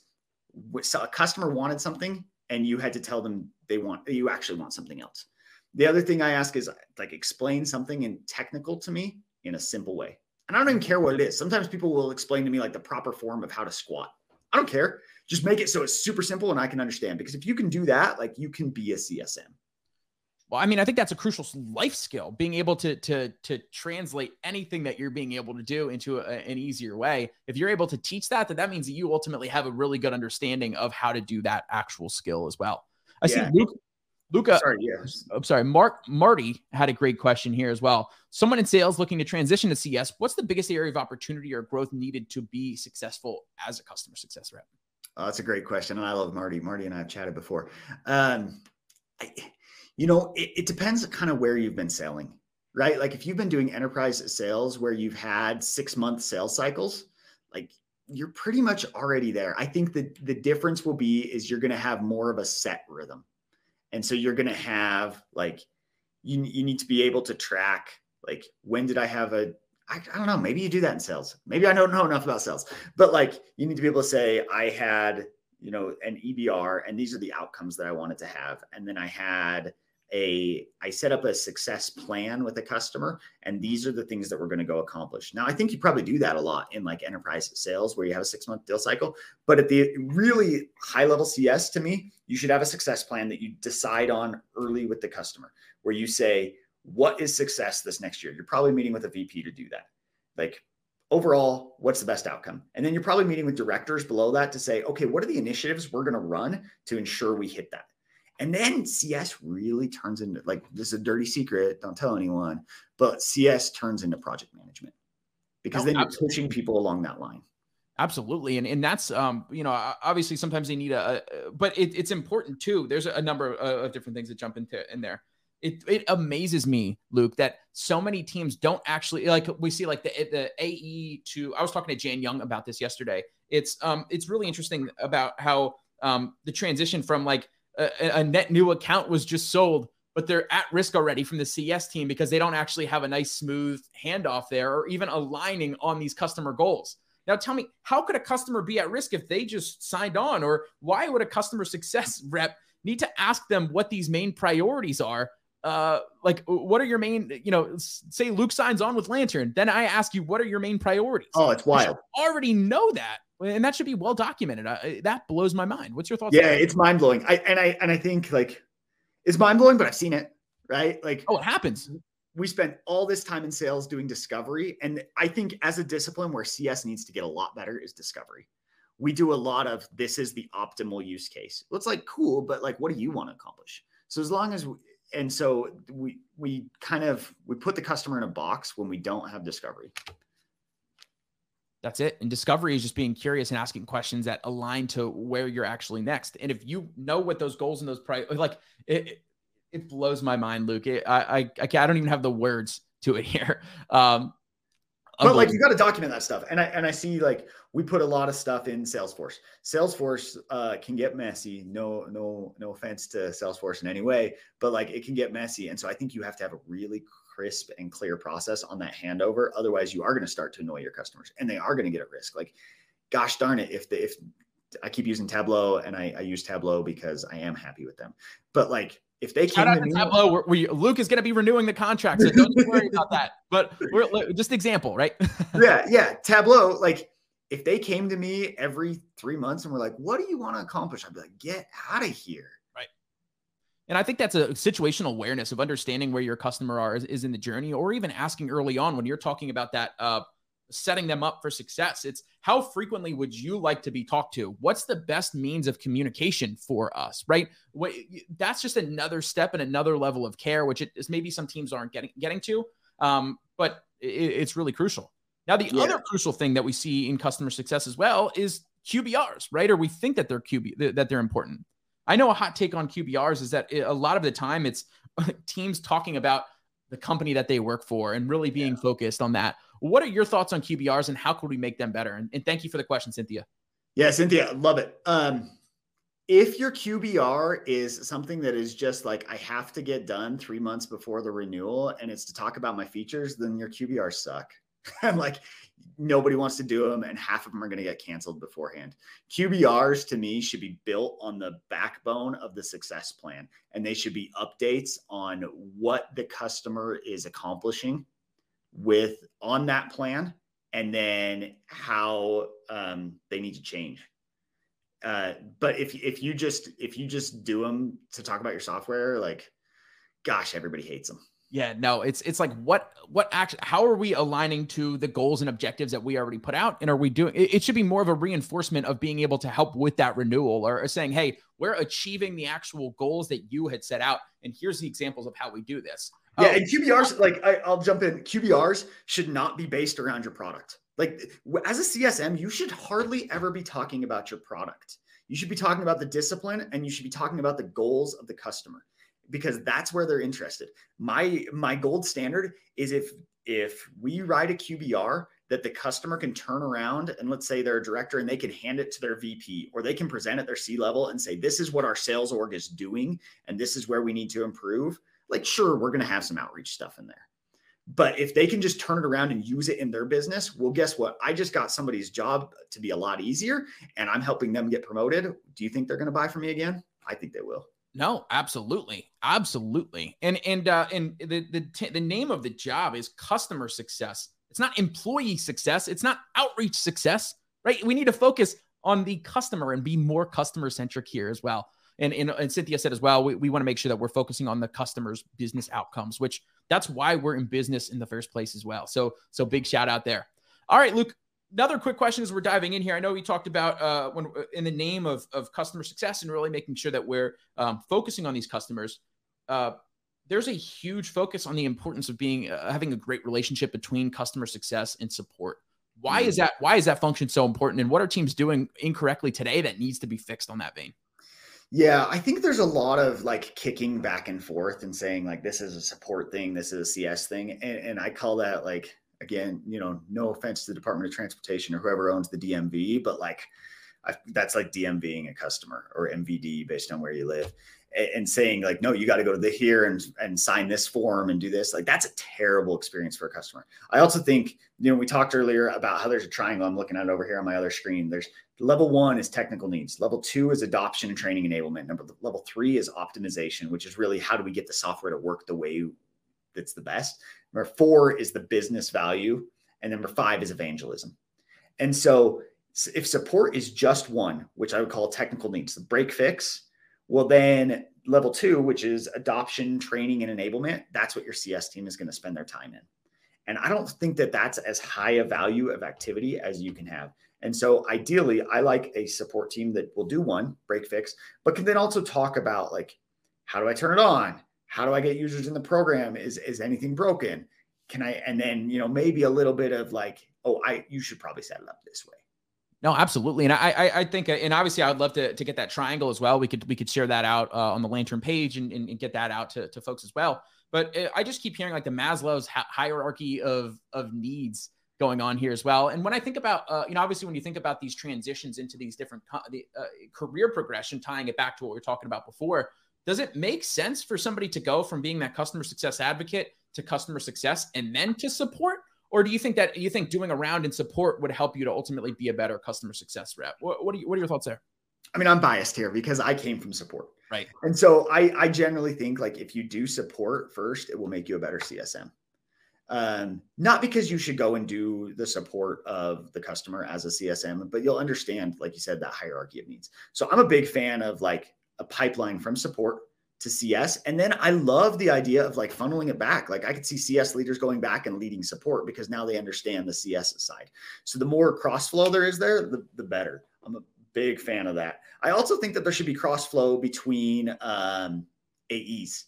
so a customer wanted something and you had to tell them they want you actually want something else. The other thing I ask is like explain something in technical to me in a simple way. And I don't even care what it is. Sometimes people will explain to me like the proper form of how to squat. I don't care. Just make it so it's super simple and I can understand. Because if you can do that, like you can be a CSM. Well, I mean, I think that's a crucial life skill, being able to to to translate anything that you're being able to do into a, an easier way. If you're able to teach that, then that means that you ultimately have a really good understanding of how to do that actual skill as well. I yeah. see Luke Luca, sorry, yes. I'm sorry. Mark Marty had a great question here as well. Someone in sales looking to transition to CS, what's the biggest area of opportunity or growth needed to be successful as a customer success rep? Oh, that's a great question, and I love Marty. Marty and I have chatted before. Um, I, you know, it, it depends kind of where you've been selling, right? Like if you've been doing enterprise sales where you've had six month sales cycles, like you're pretty much already there. I think that the difference will be is you're going to have more of a set rhythm and so you're going to have like, you, you need to be able to track, like, when did I have a, I, I don't know, maybe you do that in sales. Maybe I don't know enough about sales, but like, you need to be able to say, I had, you know, an EBR and these are the outcomes that I wanted to have. And then I had, a I set up a success plan with a customer and these are the things that we're going to go accomplish. Now I think you probably do that a lot in like enterprise sales where you have a 6 month deal cycle, but at the really high level CS to me, you should have a success plan that you decide on early with the customer where you say what is success this next year? You're probably meeting with a VP to do that. Like overall, what's the best outcome? And then you're probably meeting with directors below that to say, okay, what are the initiatives we're going to run to ensure we hit that? And then CS really turns into like this is a dirty secret. Don't tell anyone. But CS turns into project management because oh, then you're absolutely. pushing people along that line. Absolutely, and and that's um you know obviously sometimes they need a, a but it, it's important too. There's a number of, of, different things that jump into in there. it, it amazes me, Luke, that so many teams don't actually like we see like the the AE to I was talking to Jan Young about this yesterday. It's um it's really interesting about how um the transition from like a, a net new account was just sold, but they're at risk already from the CS team because they don't actually have a nice smooth handoff there or even aligning on these customer goals. Now tell me, how could a customer be at risk if they just signed on? Or why would a customer success *laughs* rep need to ask them what these main priorities are uh, like what are your main, you know, say Luke signs on with Lantern, then I ask you, what are your main priorities? Oh, it's wild. already know that. And that should be well documented. I, that blows my mind. What's your thoughts? Yeah, it's mind blowing. I and I and I think like it's mind blowing, but I've seen it. Right? Like, oh, it happens. We spent all this time in sales doing discovery, and I think as a discipline where CS needs to get a lot better is discovery. We do a lot of this is the optimal use case. Well, it's like cool, but like, what do you want to accomplish? So as long as and so we we kind of we put the customer in a box when we don't have discovery that's it and discovery is just being curious and asking questions that align to where you're actually next and if you know what those goals and those pri- like it it blows my mind luke. It, I, I i don't even have the words to it *laughs* here. Um but like you got to document that stuff. And i and i see like we put a lot of stuff in salesforce. Salesforce uh, can get messy. No no no offense to salesforce in any way but like it can get messy. And so i think you have to have a really crisp and clear process on that handover. Otherwise you are going to start to annoy your customers and they are going to get at risk. Like gosh darn it if the if i keep using tableau and I, I use tableau because i am happy with them. But like if they Shout came to Tableau, we're, we, Luke is going to be renewing the contract, so don't worry *laughs* about that. But we're just example, right? *laughs* yeah, yeah. Tableau, like if they came to me every three months and were like, "What do you want to accomplish?" I'd be like, "Get out of here." Right. And I think that's a situational awareness of understanding where your customer are is, is in the journey, or even asking early on when you're talking about that uh, setting them up for success. It's how frequently would you like to be talked to? What's the best means of communication for us, right? That's just another step and another level of care, which is maybe some teams aren't getting getting to, um, but it, it's really crucial. Now, the yeah. other crucial thing that we see in customer success as well is QBRs, right? Or we think that they're QB that they're important. I know a hot take on QBRs is that a lot of the time it's *laughs* teams talking about the company that they work for and really being yeah. focused on that. What are your thoughts on QBRs and how could we make them better? And, and thank you for the question, Cynthia. Yeah, Cynthia, love it. Um, if your QBR is something that is just like I have to get done three months before the renewal and it's to talk about my features, then your QBRs suck. *laughs* and like nobody wants to do them and half of them are going to get canceled beforehand. QBRs to me should be built on the backbone of the success plan and they should be updates on what the customer is accomplishing with on that plan and then how um, they need to change. Uh, but if if you just if you just do them to talk about your software, like, gosh, everybody hates them. Yeah, no, it's it's like what what act how are we aligning to the goals and objectives that we already put out and are we doing it, it should be more of a reinforcement of being able to help with that renewal or, or saying, "Hey, we're achieving the actual goals that you had set out and here's the examples of how we do this." Yeah, oh, and QBRs like I, I'll jump in. QBRs should not be based around your product. Like as a CSM, you should hardly ever be talking about your product. You should be talking about the discipline and you should be talking about the goals of the customer because that's where they're interested. My my gold standard is if if we write a QBR that the customer can turn around and let's say they're a director and they can hand it to their VP or they can present at their C level and say this is what our sales org is doing and this is where we need to improve. Like sure, we're going to have some outreach stuff in there. But if they can just turn it around and use it in their business, well, guess what? I just got somebody's job to be a lot easier and I'm helping them get promoted. Do you think they're going to buy from me again? I think they will. No, absolutely, absolutely. And and uh, and the the t- the name of the job is customer success. It's not employee success. It's not outreach success, right? We need to focus on the customer and be more customer centric here as well. And, and, and Cynthia said as well, we, we want to make sure that we're focusing on the customer's business outcomes, which that's why we're in business in the first place as well. So so big shout out there. All right, Luke, another quick question as we're diving in here. I know we talked about uh, when in the name of, of customer success and really making sure that we're um, focusing on these customers. Uh, there's a huge focus on the importance of being uh, having a great relationship between customer success and support. Why is mm. that? Why is that function so important? And what are teams doing incorrectly today that needs to be fixed on that vein? Yeah, I think there's a lot of like kicking back and forth and saying like this is a support thing, this is a CS thing, and, and I call that like again, you know, no offense to the Department of Transportation or whoever owns the DMV, but like I, that's like DMVing a customer or MVD based on where you live and saying like no you got to go to the here and and sign this form and do this like that's a terrible experience for a customer. I also think you know we talked earlier about how there's a triangle. I'm looking at over here on my other screen. There's level one is technical needs. Level two is adoption and training enablement. Number level three is optimization which is really how do we get the software to work the way that's the best. Number four is the business value and number five is evangelism. And so if support is just one which i would call technical needs the break fix well, then level two, which is adoption, training, and enablement, that's what your CS team is going to spend their time in. And I don't think that that's as high a value of activity as you can have. And so ideally, I like a support team that will do one break fix, but can then also talk about like, how do I turn it on? How do I get users in the program? Is is anything broken? Can I and then you know maybe a little bit of like, oh, I you should probably set it up this way. No, absolutely, and I, I, I think, and obviously, I would love to, to get that triangle as well. We could, we could share that out uh, on the Lantern page and, and, and, get that out to, to folks as well. But uh, I just keep hearing like the Maslow's hierarchy of of needs going on here as well. And when I think about, uh, you know, obviously, when you think about these transitions into these different co- the, uh, career progression, tying it back to what we were talking about before, does it make sense for somebody to go from being that customer success advocate to customer success and then to support? Or do you think that you think doing a round in support would help you to ultimately be a better customer success rep? What, what, are, you, what are your thoughts there? I mean, I'm biased here because I came from support. Right. And so I, I generally think like if you do support first, it will make you a better CSM. Um, not because you should go and do the support of the customer as a CSM, but you'll understand, like you said, that hierarchy of needs. So I'm a big fan of like a pipeline from support to CS. And then I love the idea of like funneling it back. Like I could see CS leaders going back and leading support because now they understand the CS side. So the more cross flow there is there, the, the better. I'm a big fan of that. I also think that there should be cross flow between um, AEs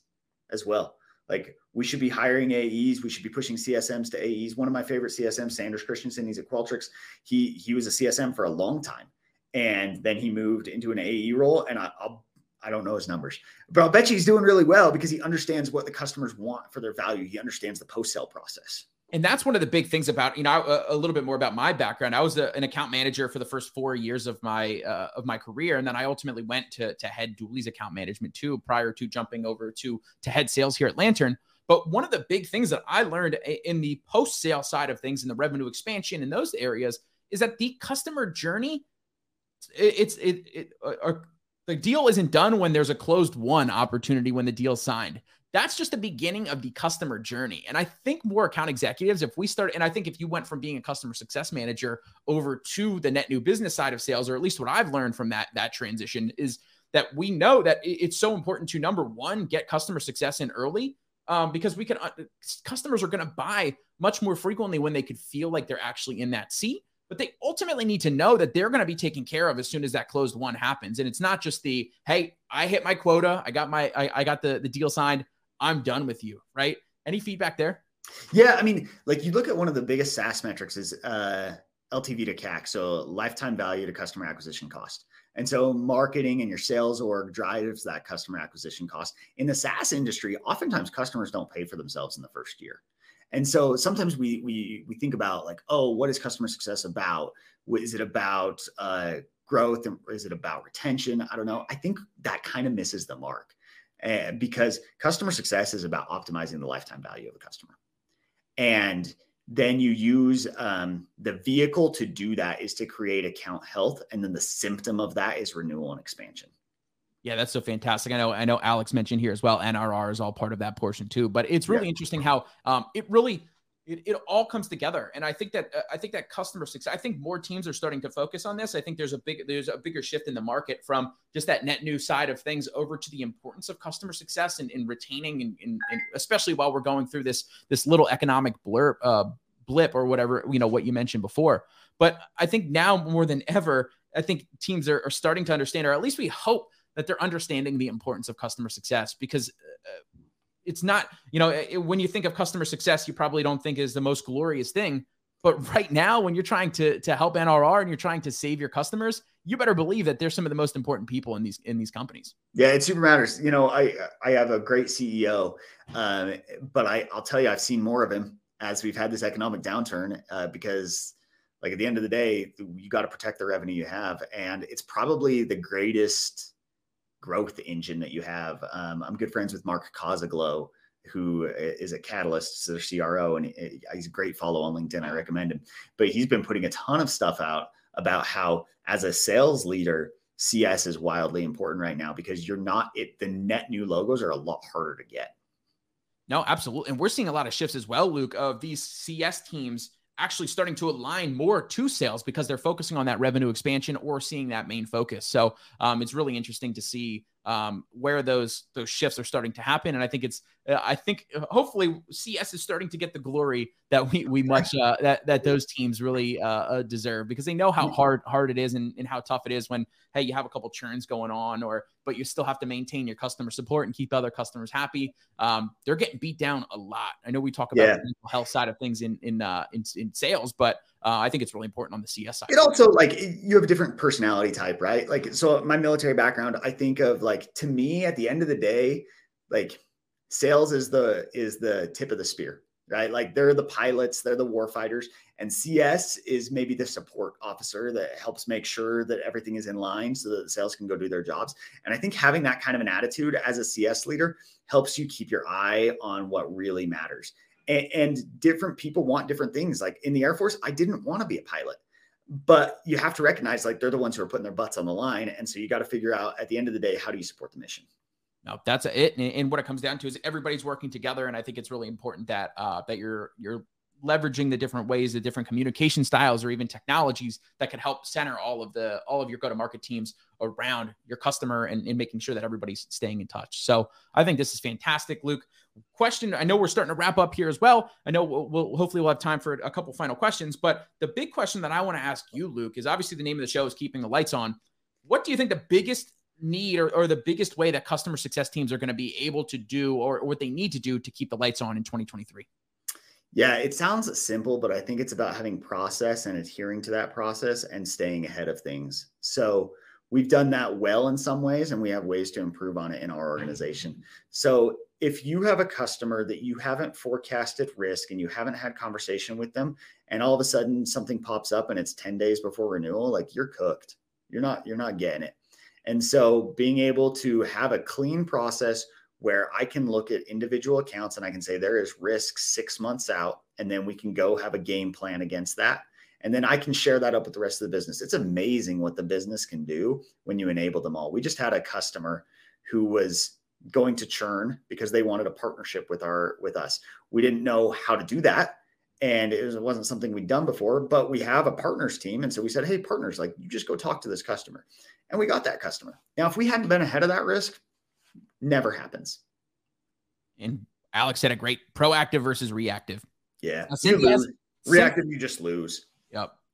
as well. Like we should be hiring AEs. We should be pushing CSMs to AEs. One of my favorite CSMs, Sanders Christensen, he's at Qualtrics. He he was a CSM for a long time, and then he moved into an AE role. And I, will I don't know his numbers, but I'll bet you he's doing really well because he understands what the customers want for their value. He understands the post sale process. And that's one of the big things about you know a, little bit more about my background. I was a, an account manager for the first four years of my uh, of my career, and then I ultimately went to to head Dooly's account management too, prior to jumping over to to head sales here at Lantern. But one of the big things that I learned in the post sale side of things, in the revenue expansion in those areas, is that the customer journey, it's it, it, it the deal isn't done when there's a closed won opportunity when the deal's signed. That's just the beginning of the customer journey. And I think more account executives, if we start, and I think if you went from being a customer success manager over to the net new business side of sales, or at least what I've learned from that that transition is that we know that it's so important to number one, get customer success in early. Um, because we can, uh, customers are going to buy much more frequently when they could feel like they're actually in that seat but they ultimately need to know that they're going to be taken care of as soon as that closed won happens. And it's not just the, hey, I hit my quota, I got my, I, I got the the deal signed, I'm done with you, right? Any feedback there? Yeah, I mean, like you look at one of the biggest SaaS metrics is uh, LTV to CAC, so lifetime value to customer acquisition cost. And so marketing and your sales org drives that customer acquisition cost. In the SaaS industry, oftentimes customers don't pay for themselves in the first year. And so sometimes we we we think about like, oh, what is customer success about? Is it about uh, growth? Is it about retention? I don't know. I think that kind of misses the mark uh, because customer success is about optimizing the lifetime value of a customer, and then you use um, the vehicle to do that is to create account health, and then the symptom of that is renewal and expansion. Yeah, that's so fantastic. I know, I know Alex mentioned here as well. NRR is all part of that portion too, but it's really yeah. interesting how um, it really it, it all comes together. And I think that uh, I think that customer success. I think more teams are starting to focus on this. I think there's a big there's a bigger shift in the market from just that net new side of things over to the importance of customer success and, in retaining and, and, and, especially while we're going through this this little economic blur uh, blip or whatever you know what you mentioned before. But I think now more than ever, I think teams are, are starting to understand, or at least we hope that they're understanding the importance of customer success because uh, it's not, you know, it, when you think of customer success, you probably don't think is the most glorious thing. But *laughs* right now, when you're trying to to help NRR and you're trying to save your customers, you better believe that they're some of the most important people in these in these companies. Yeah, it super matters. You know, I I have a great CEO, um, but I I'll tell you, I've seen more of him as we've had this economic downturn uh, because like at the end of the day, you got to protect the revenue you have, and it's probably the greatest growth engine that you have. Um, I'm good friends with Mark Kosoglow, who is a Catalyst, their CRO, and he's a great follow on LinkedIn. I recommend him. But he's been putting a ton of stuff out about how, as a sales leader, CS is wildly important right now because you're not it. The net new logos are a lot harder to get. No, absolutely, and we're seeing a lot of shifts as well, Luke, of these CS teams actually starting to align more to sales because they're focusing on that revenue expansion or seeing that main focus. So um, it's really interesting to see um, where those those shifts are starting to happen. And I think it's uh, I think uh, hopefully CS is starting to get the glory that we we *laughs* much uh, that that those teams really uh, uh, deserve because they know how hard hard it is and, and how tough it is when hey you have a couple churns going on or but you still have to maintain your customer support and keep other customers happy. Um, they're getting beat down a lot. I know we talk about yeah. the mental health side of things in in uh, in, in sales, but uh, I think it's really important on the CS side. It also like you have a different personality type, right? Like, so my military background, I think of like to me at the end of the day, like sales is the is the tip of the spear, right? Like they're the pilots, they're the war fighters, and CS is maybe the support officer that helps make sure that everything is in line so that the sales can go do their jobs. And I think having that kind of an attitude as a CS leader helps you keep your eye on what really matters and, and different people want different things. Like in the Air Force, I didn't want to be a pilot but you have to recognize like they're the ones who are putting their butts on the line and so you got to figure out at the end of the day how do you support the mission? No that's it and, what it comes down to is everybody's working together and i think it's really important that uh that you're you're leveraging the different ways the different communication styles or even technologies that can help center all of the all of your go-to-market teams around your customer and, and making sure that everybody's staying in touch. So i think this is fantastic luke question. I know we're starting to wrap up here as well. I know we'll, we'll, hopefully we'll have time for a couple final questions but the big question that i want to ask you luke is obviously the name of the show is keeping the lights on. What do you think the biggest need or, or the biggest way that customer success teams are going to be able to do or, or what they need to do to keep the lights on in 2023 yeah, it sounds simple, but I think it's about having process and adhering to that process and staying ahead of things. So we've done that well in some ways, and we have ways to improve on it in our organization. So if you have a customer that you haven't forecasted risk and you haven't had conversation with them, and all of a sudden something pops up and it's 10 days before renewal, like you're cooked. You're not, you're not getting it. And so being able to have a clean process where I can look at individual accounts and I can say there is risk six months out, and then we can go have a game plan against that. And then I can share that up with the rest of the business. It's amazing what the business can do when you enable them all. We just had a customer who was going to churn because they wanted a partnership with our with us. We didn't know how to do that. And it, was, it wasn't something we'd done before, but we have a partners team. And so we said, Hey, partners, like you just go talk to this customer. And we got that customer. Now, if we hadn't been ahead of that risk, Never happens. And Alex said a great proactive versus reactive. Yeah. You reactive, you just lose.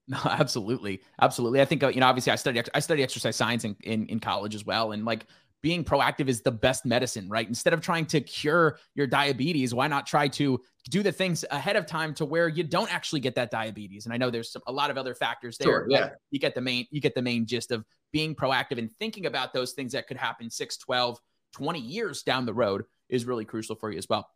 *laughs* No, absolutely. Absolutely. I think, uh, you know, obviously I study, I study exercise science in, in, in college as well. And like being proactive is the best medicine, right? Instead of trying to cure your diabetes, why not try to do the things ahead of time to where you don't actually get that diabetes? And I know there's some, a lot of other factors there. Sure, yeah. You get the main, you get the main gist of being proactive and thinking about those things that could happen 6, 12, 20 years down the road is really crucial for you as well.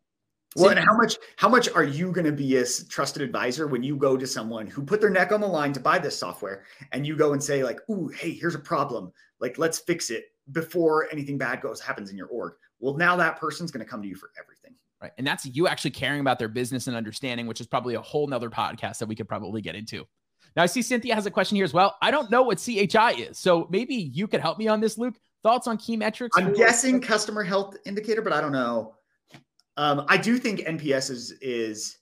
Well, and how much how much are you going to be a trusted advisor when you go to someone who put their neck on the line to buy this software and you go and say like, "Ooh, hey, here's a problem. Like, let's fix it before anything bad goes happens in your org." Well, now that person's going to come to you for everything. Right. And that's you actually caring about their business and understanding, which is probably a whole nother podcast that we could probably get into. Now, I see Cynthia has a question here as well. I don't know what CHI is. So maybe you could help me on this, Luke. Thoughts on key metrics? I'm guessing customer health indicator, but I don't know. Um, I do think NPS is is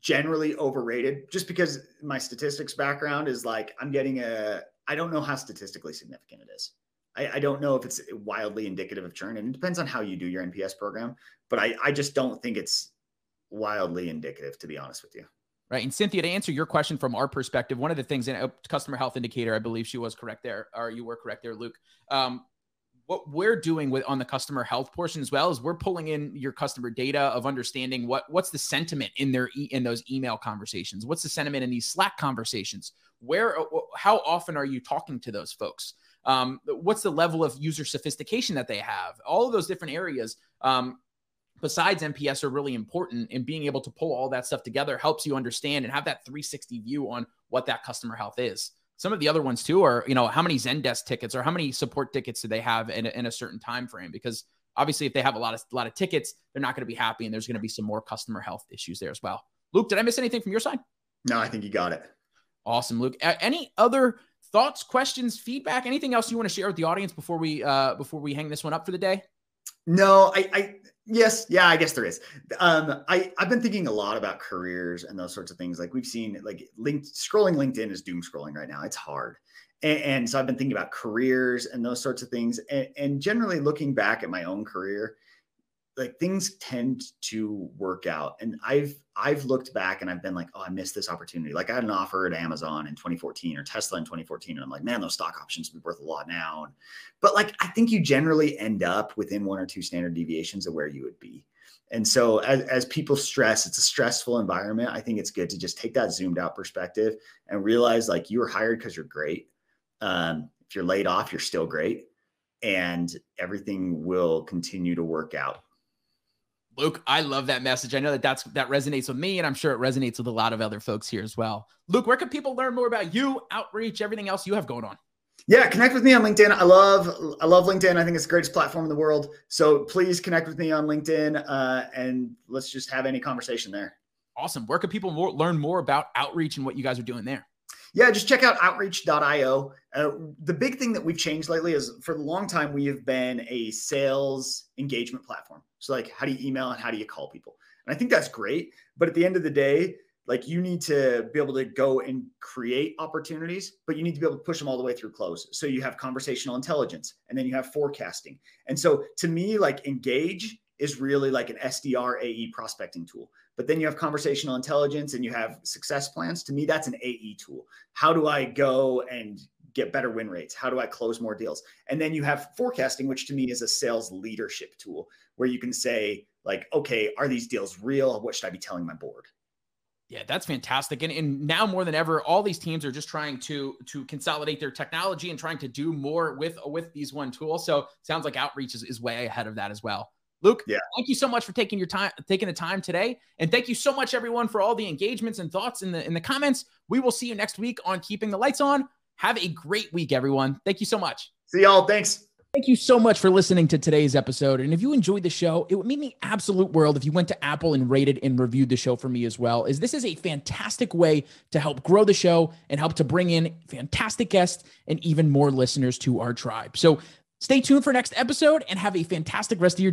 generally overrated just because my statistics background is like I'm getting a I don't know how statistically significant it is. I, I, don't know if it's wildly indicative of churn, and it depends on how you do your NPS program. But I, I just don't think it's wildly indicative, to be honest with you. Right. And Cynthia, to answer your question from our perspective, one of the things in a customer health indicator, I believe she was correct there, or you were correct there, Luke. Um, what we're doing with on the customer health portion as well is we're pulling in your customer data of understanding what what's the sentiment in their e- in those email conversations? What's the sentiment in these slack conversations? Where uh, how often are you talking to those folks? Um, what's the level of user sophistication that they have? All of those different areas um, besides NPS are really important and being able to pull all that stuff together helps you understand and have that 360 view on what that customer health is some of the other ones too are, you know, how many Zendesk tickets or how many support tickets do they have in a, in a certain time frame? Because obviously, if they have a lot of a lot of tickets, they're not going to be happy, and there's going to be some more customer health issues there as well. Luke, did I miss anything from your side? No, I think you got it. Awesome, Luke. any other thoughts, questions, feedback, anything else you want to share with the audience before we uh, before we hang this one up for the day? No, I, I yes, yeah, I guess there is. Um, I I've been thinking a lot about careers and those sorts of things. Like we've seen, like linked scrolling LinkedIn is doom scrolling right now. It's hard, and, and so I've been thinking about careers and those sorts of things. And, and generally looking back at my own career, like things tend to work out. And i've i've looked back and i've been like oh i missed this opportunity. Like i had an offer at amazon in 2014 or tesla in 2014 and i'm like man those stock options would be worth a lot now. But like i think you generally end up within one or two standard deviations of where you would be. And so as, as people stress it's a stressful environment. I think it's good to just take that zoomed out perspective and realize like you were hired because you're great. Um, if you're laid off you're still great and everything will continue to work out Luke, I love that message. I know that that's that resonates with me, and I'm sure it resonates with a lot of other folks here as well. Luke, where can people learn more about you, outreach, everything else you have going on? Yeah, connect with me on LinkedIn. I love I love LinkedIn. I think it's the greatest platform in the world. So please connect with me on LinkedIn, uh, and let's just have any conversation there. Awesome. Where can people more, learn more about outreach and what you guys are doing there? yeah, just check out outreach.io. Uh, the big thing that we've changed lately is for a long time, we have been a sales engagement platform. So, like, how do you email and how do you call people? And I think that's great. But at the end of the day, like, you need to be able to go and create opportunities, but you need to be able to push them all the way through close. So, you have conversational intelligence and then you have forecasting. And so, to me, like, engage is really like an SDR AE prospecting tool. But then you have conversational intelligence and you have success plans. To me, that's an AE tool. How do I go and get better win rates? How do I close more deals? And then you have forecasting, which to me is a sales leadership tool where you can say, like, okay, are these deals real? What should I be telling my board? Yeah, that's fantastic. And, and now more than ever, all these teams are just trying to to consolidate their technology and trying to do more with with these one tool. So sounds like outreach is, is way ahead of that as well. Luke, yeah. thank you so much for taking your time, taking the time today. And thank you so much, everyone, for all the engagements and thoughts in the in the comments. We will see you next week on Keeping the Lights On. Have a great week, everyone. Thank you so much. See y'all. Thanks. Thank you so much for listening to today's episode. And if you enjoyed the show, it would mean the absolute world if you went to Apple and rated and reviewed the show for me as well. As this is a fantastic way to help grow the show and help to bring in fantastic guests and even more listeners to our tribe. So stay tuned for next episode and have a fantastic rest of your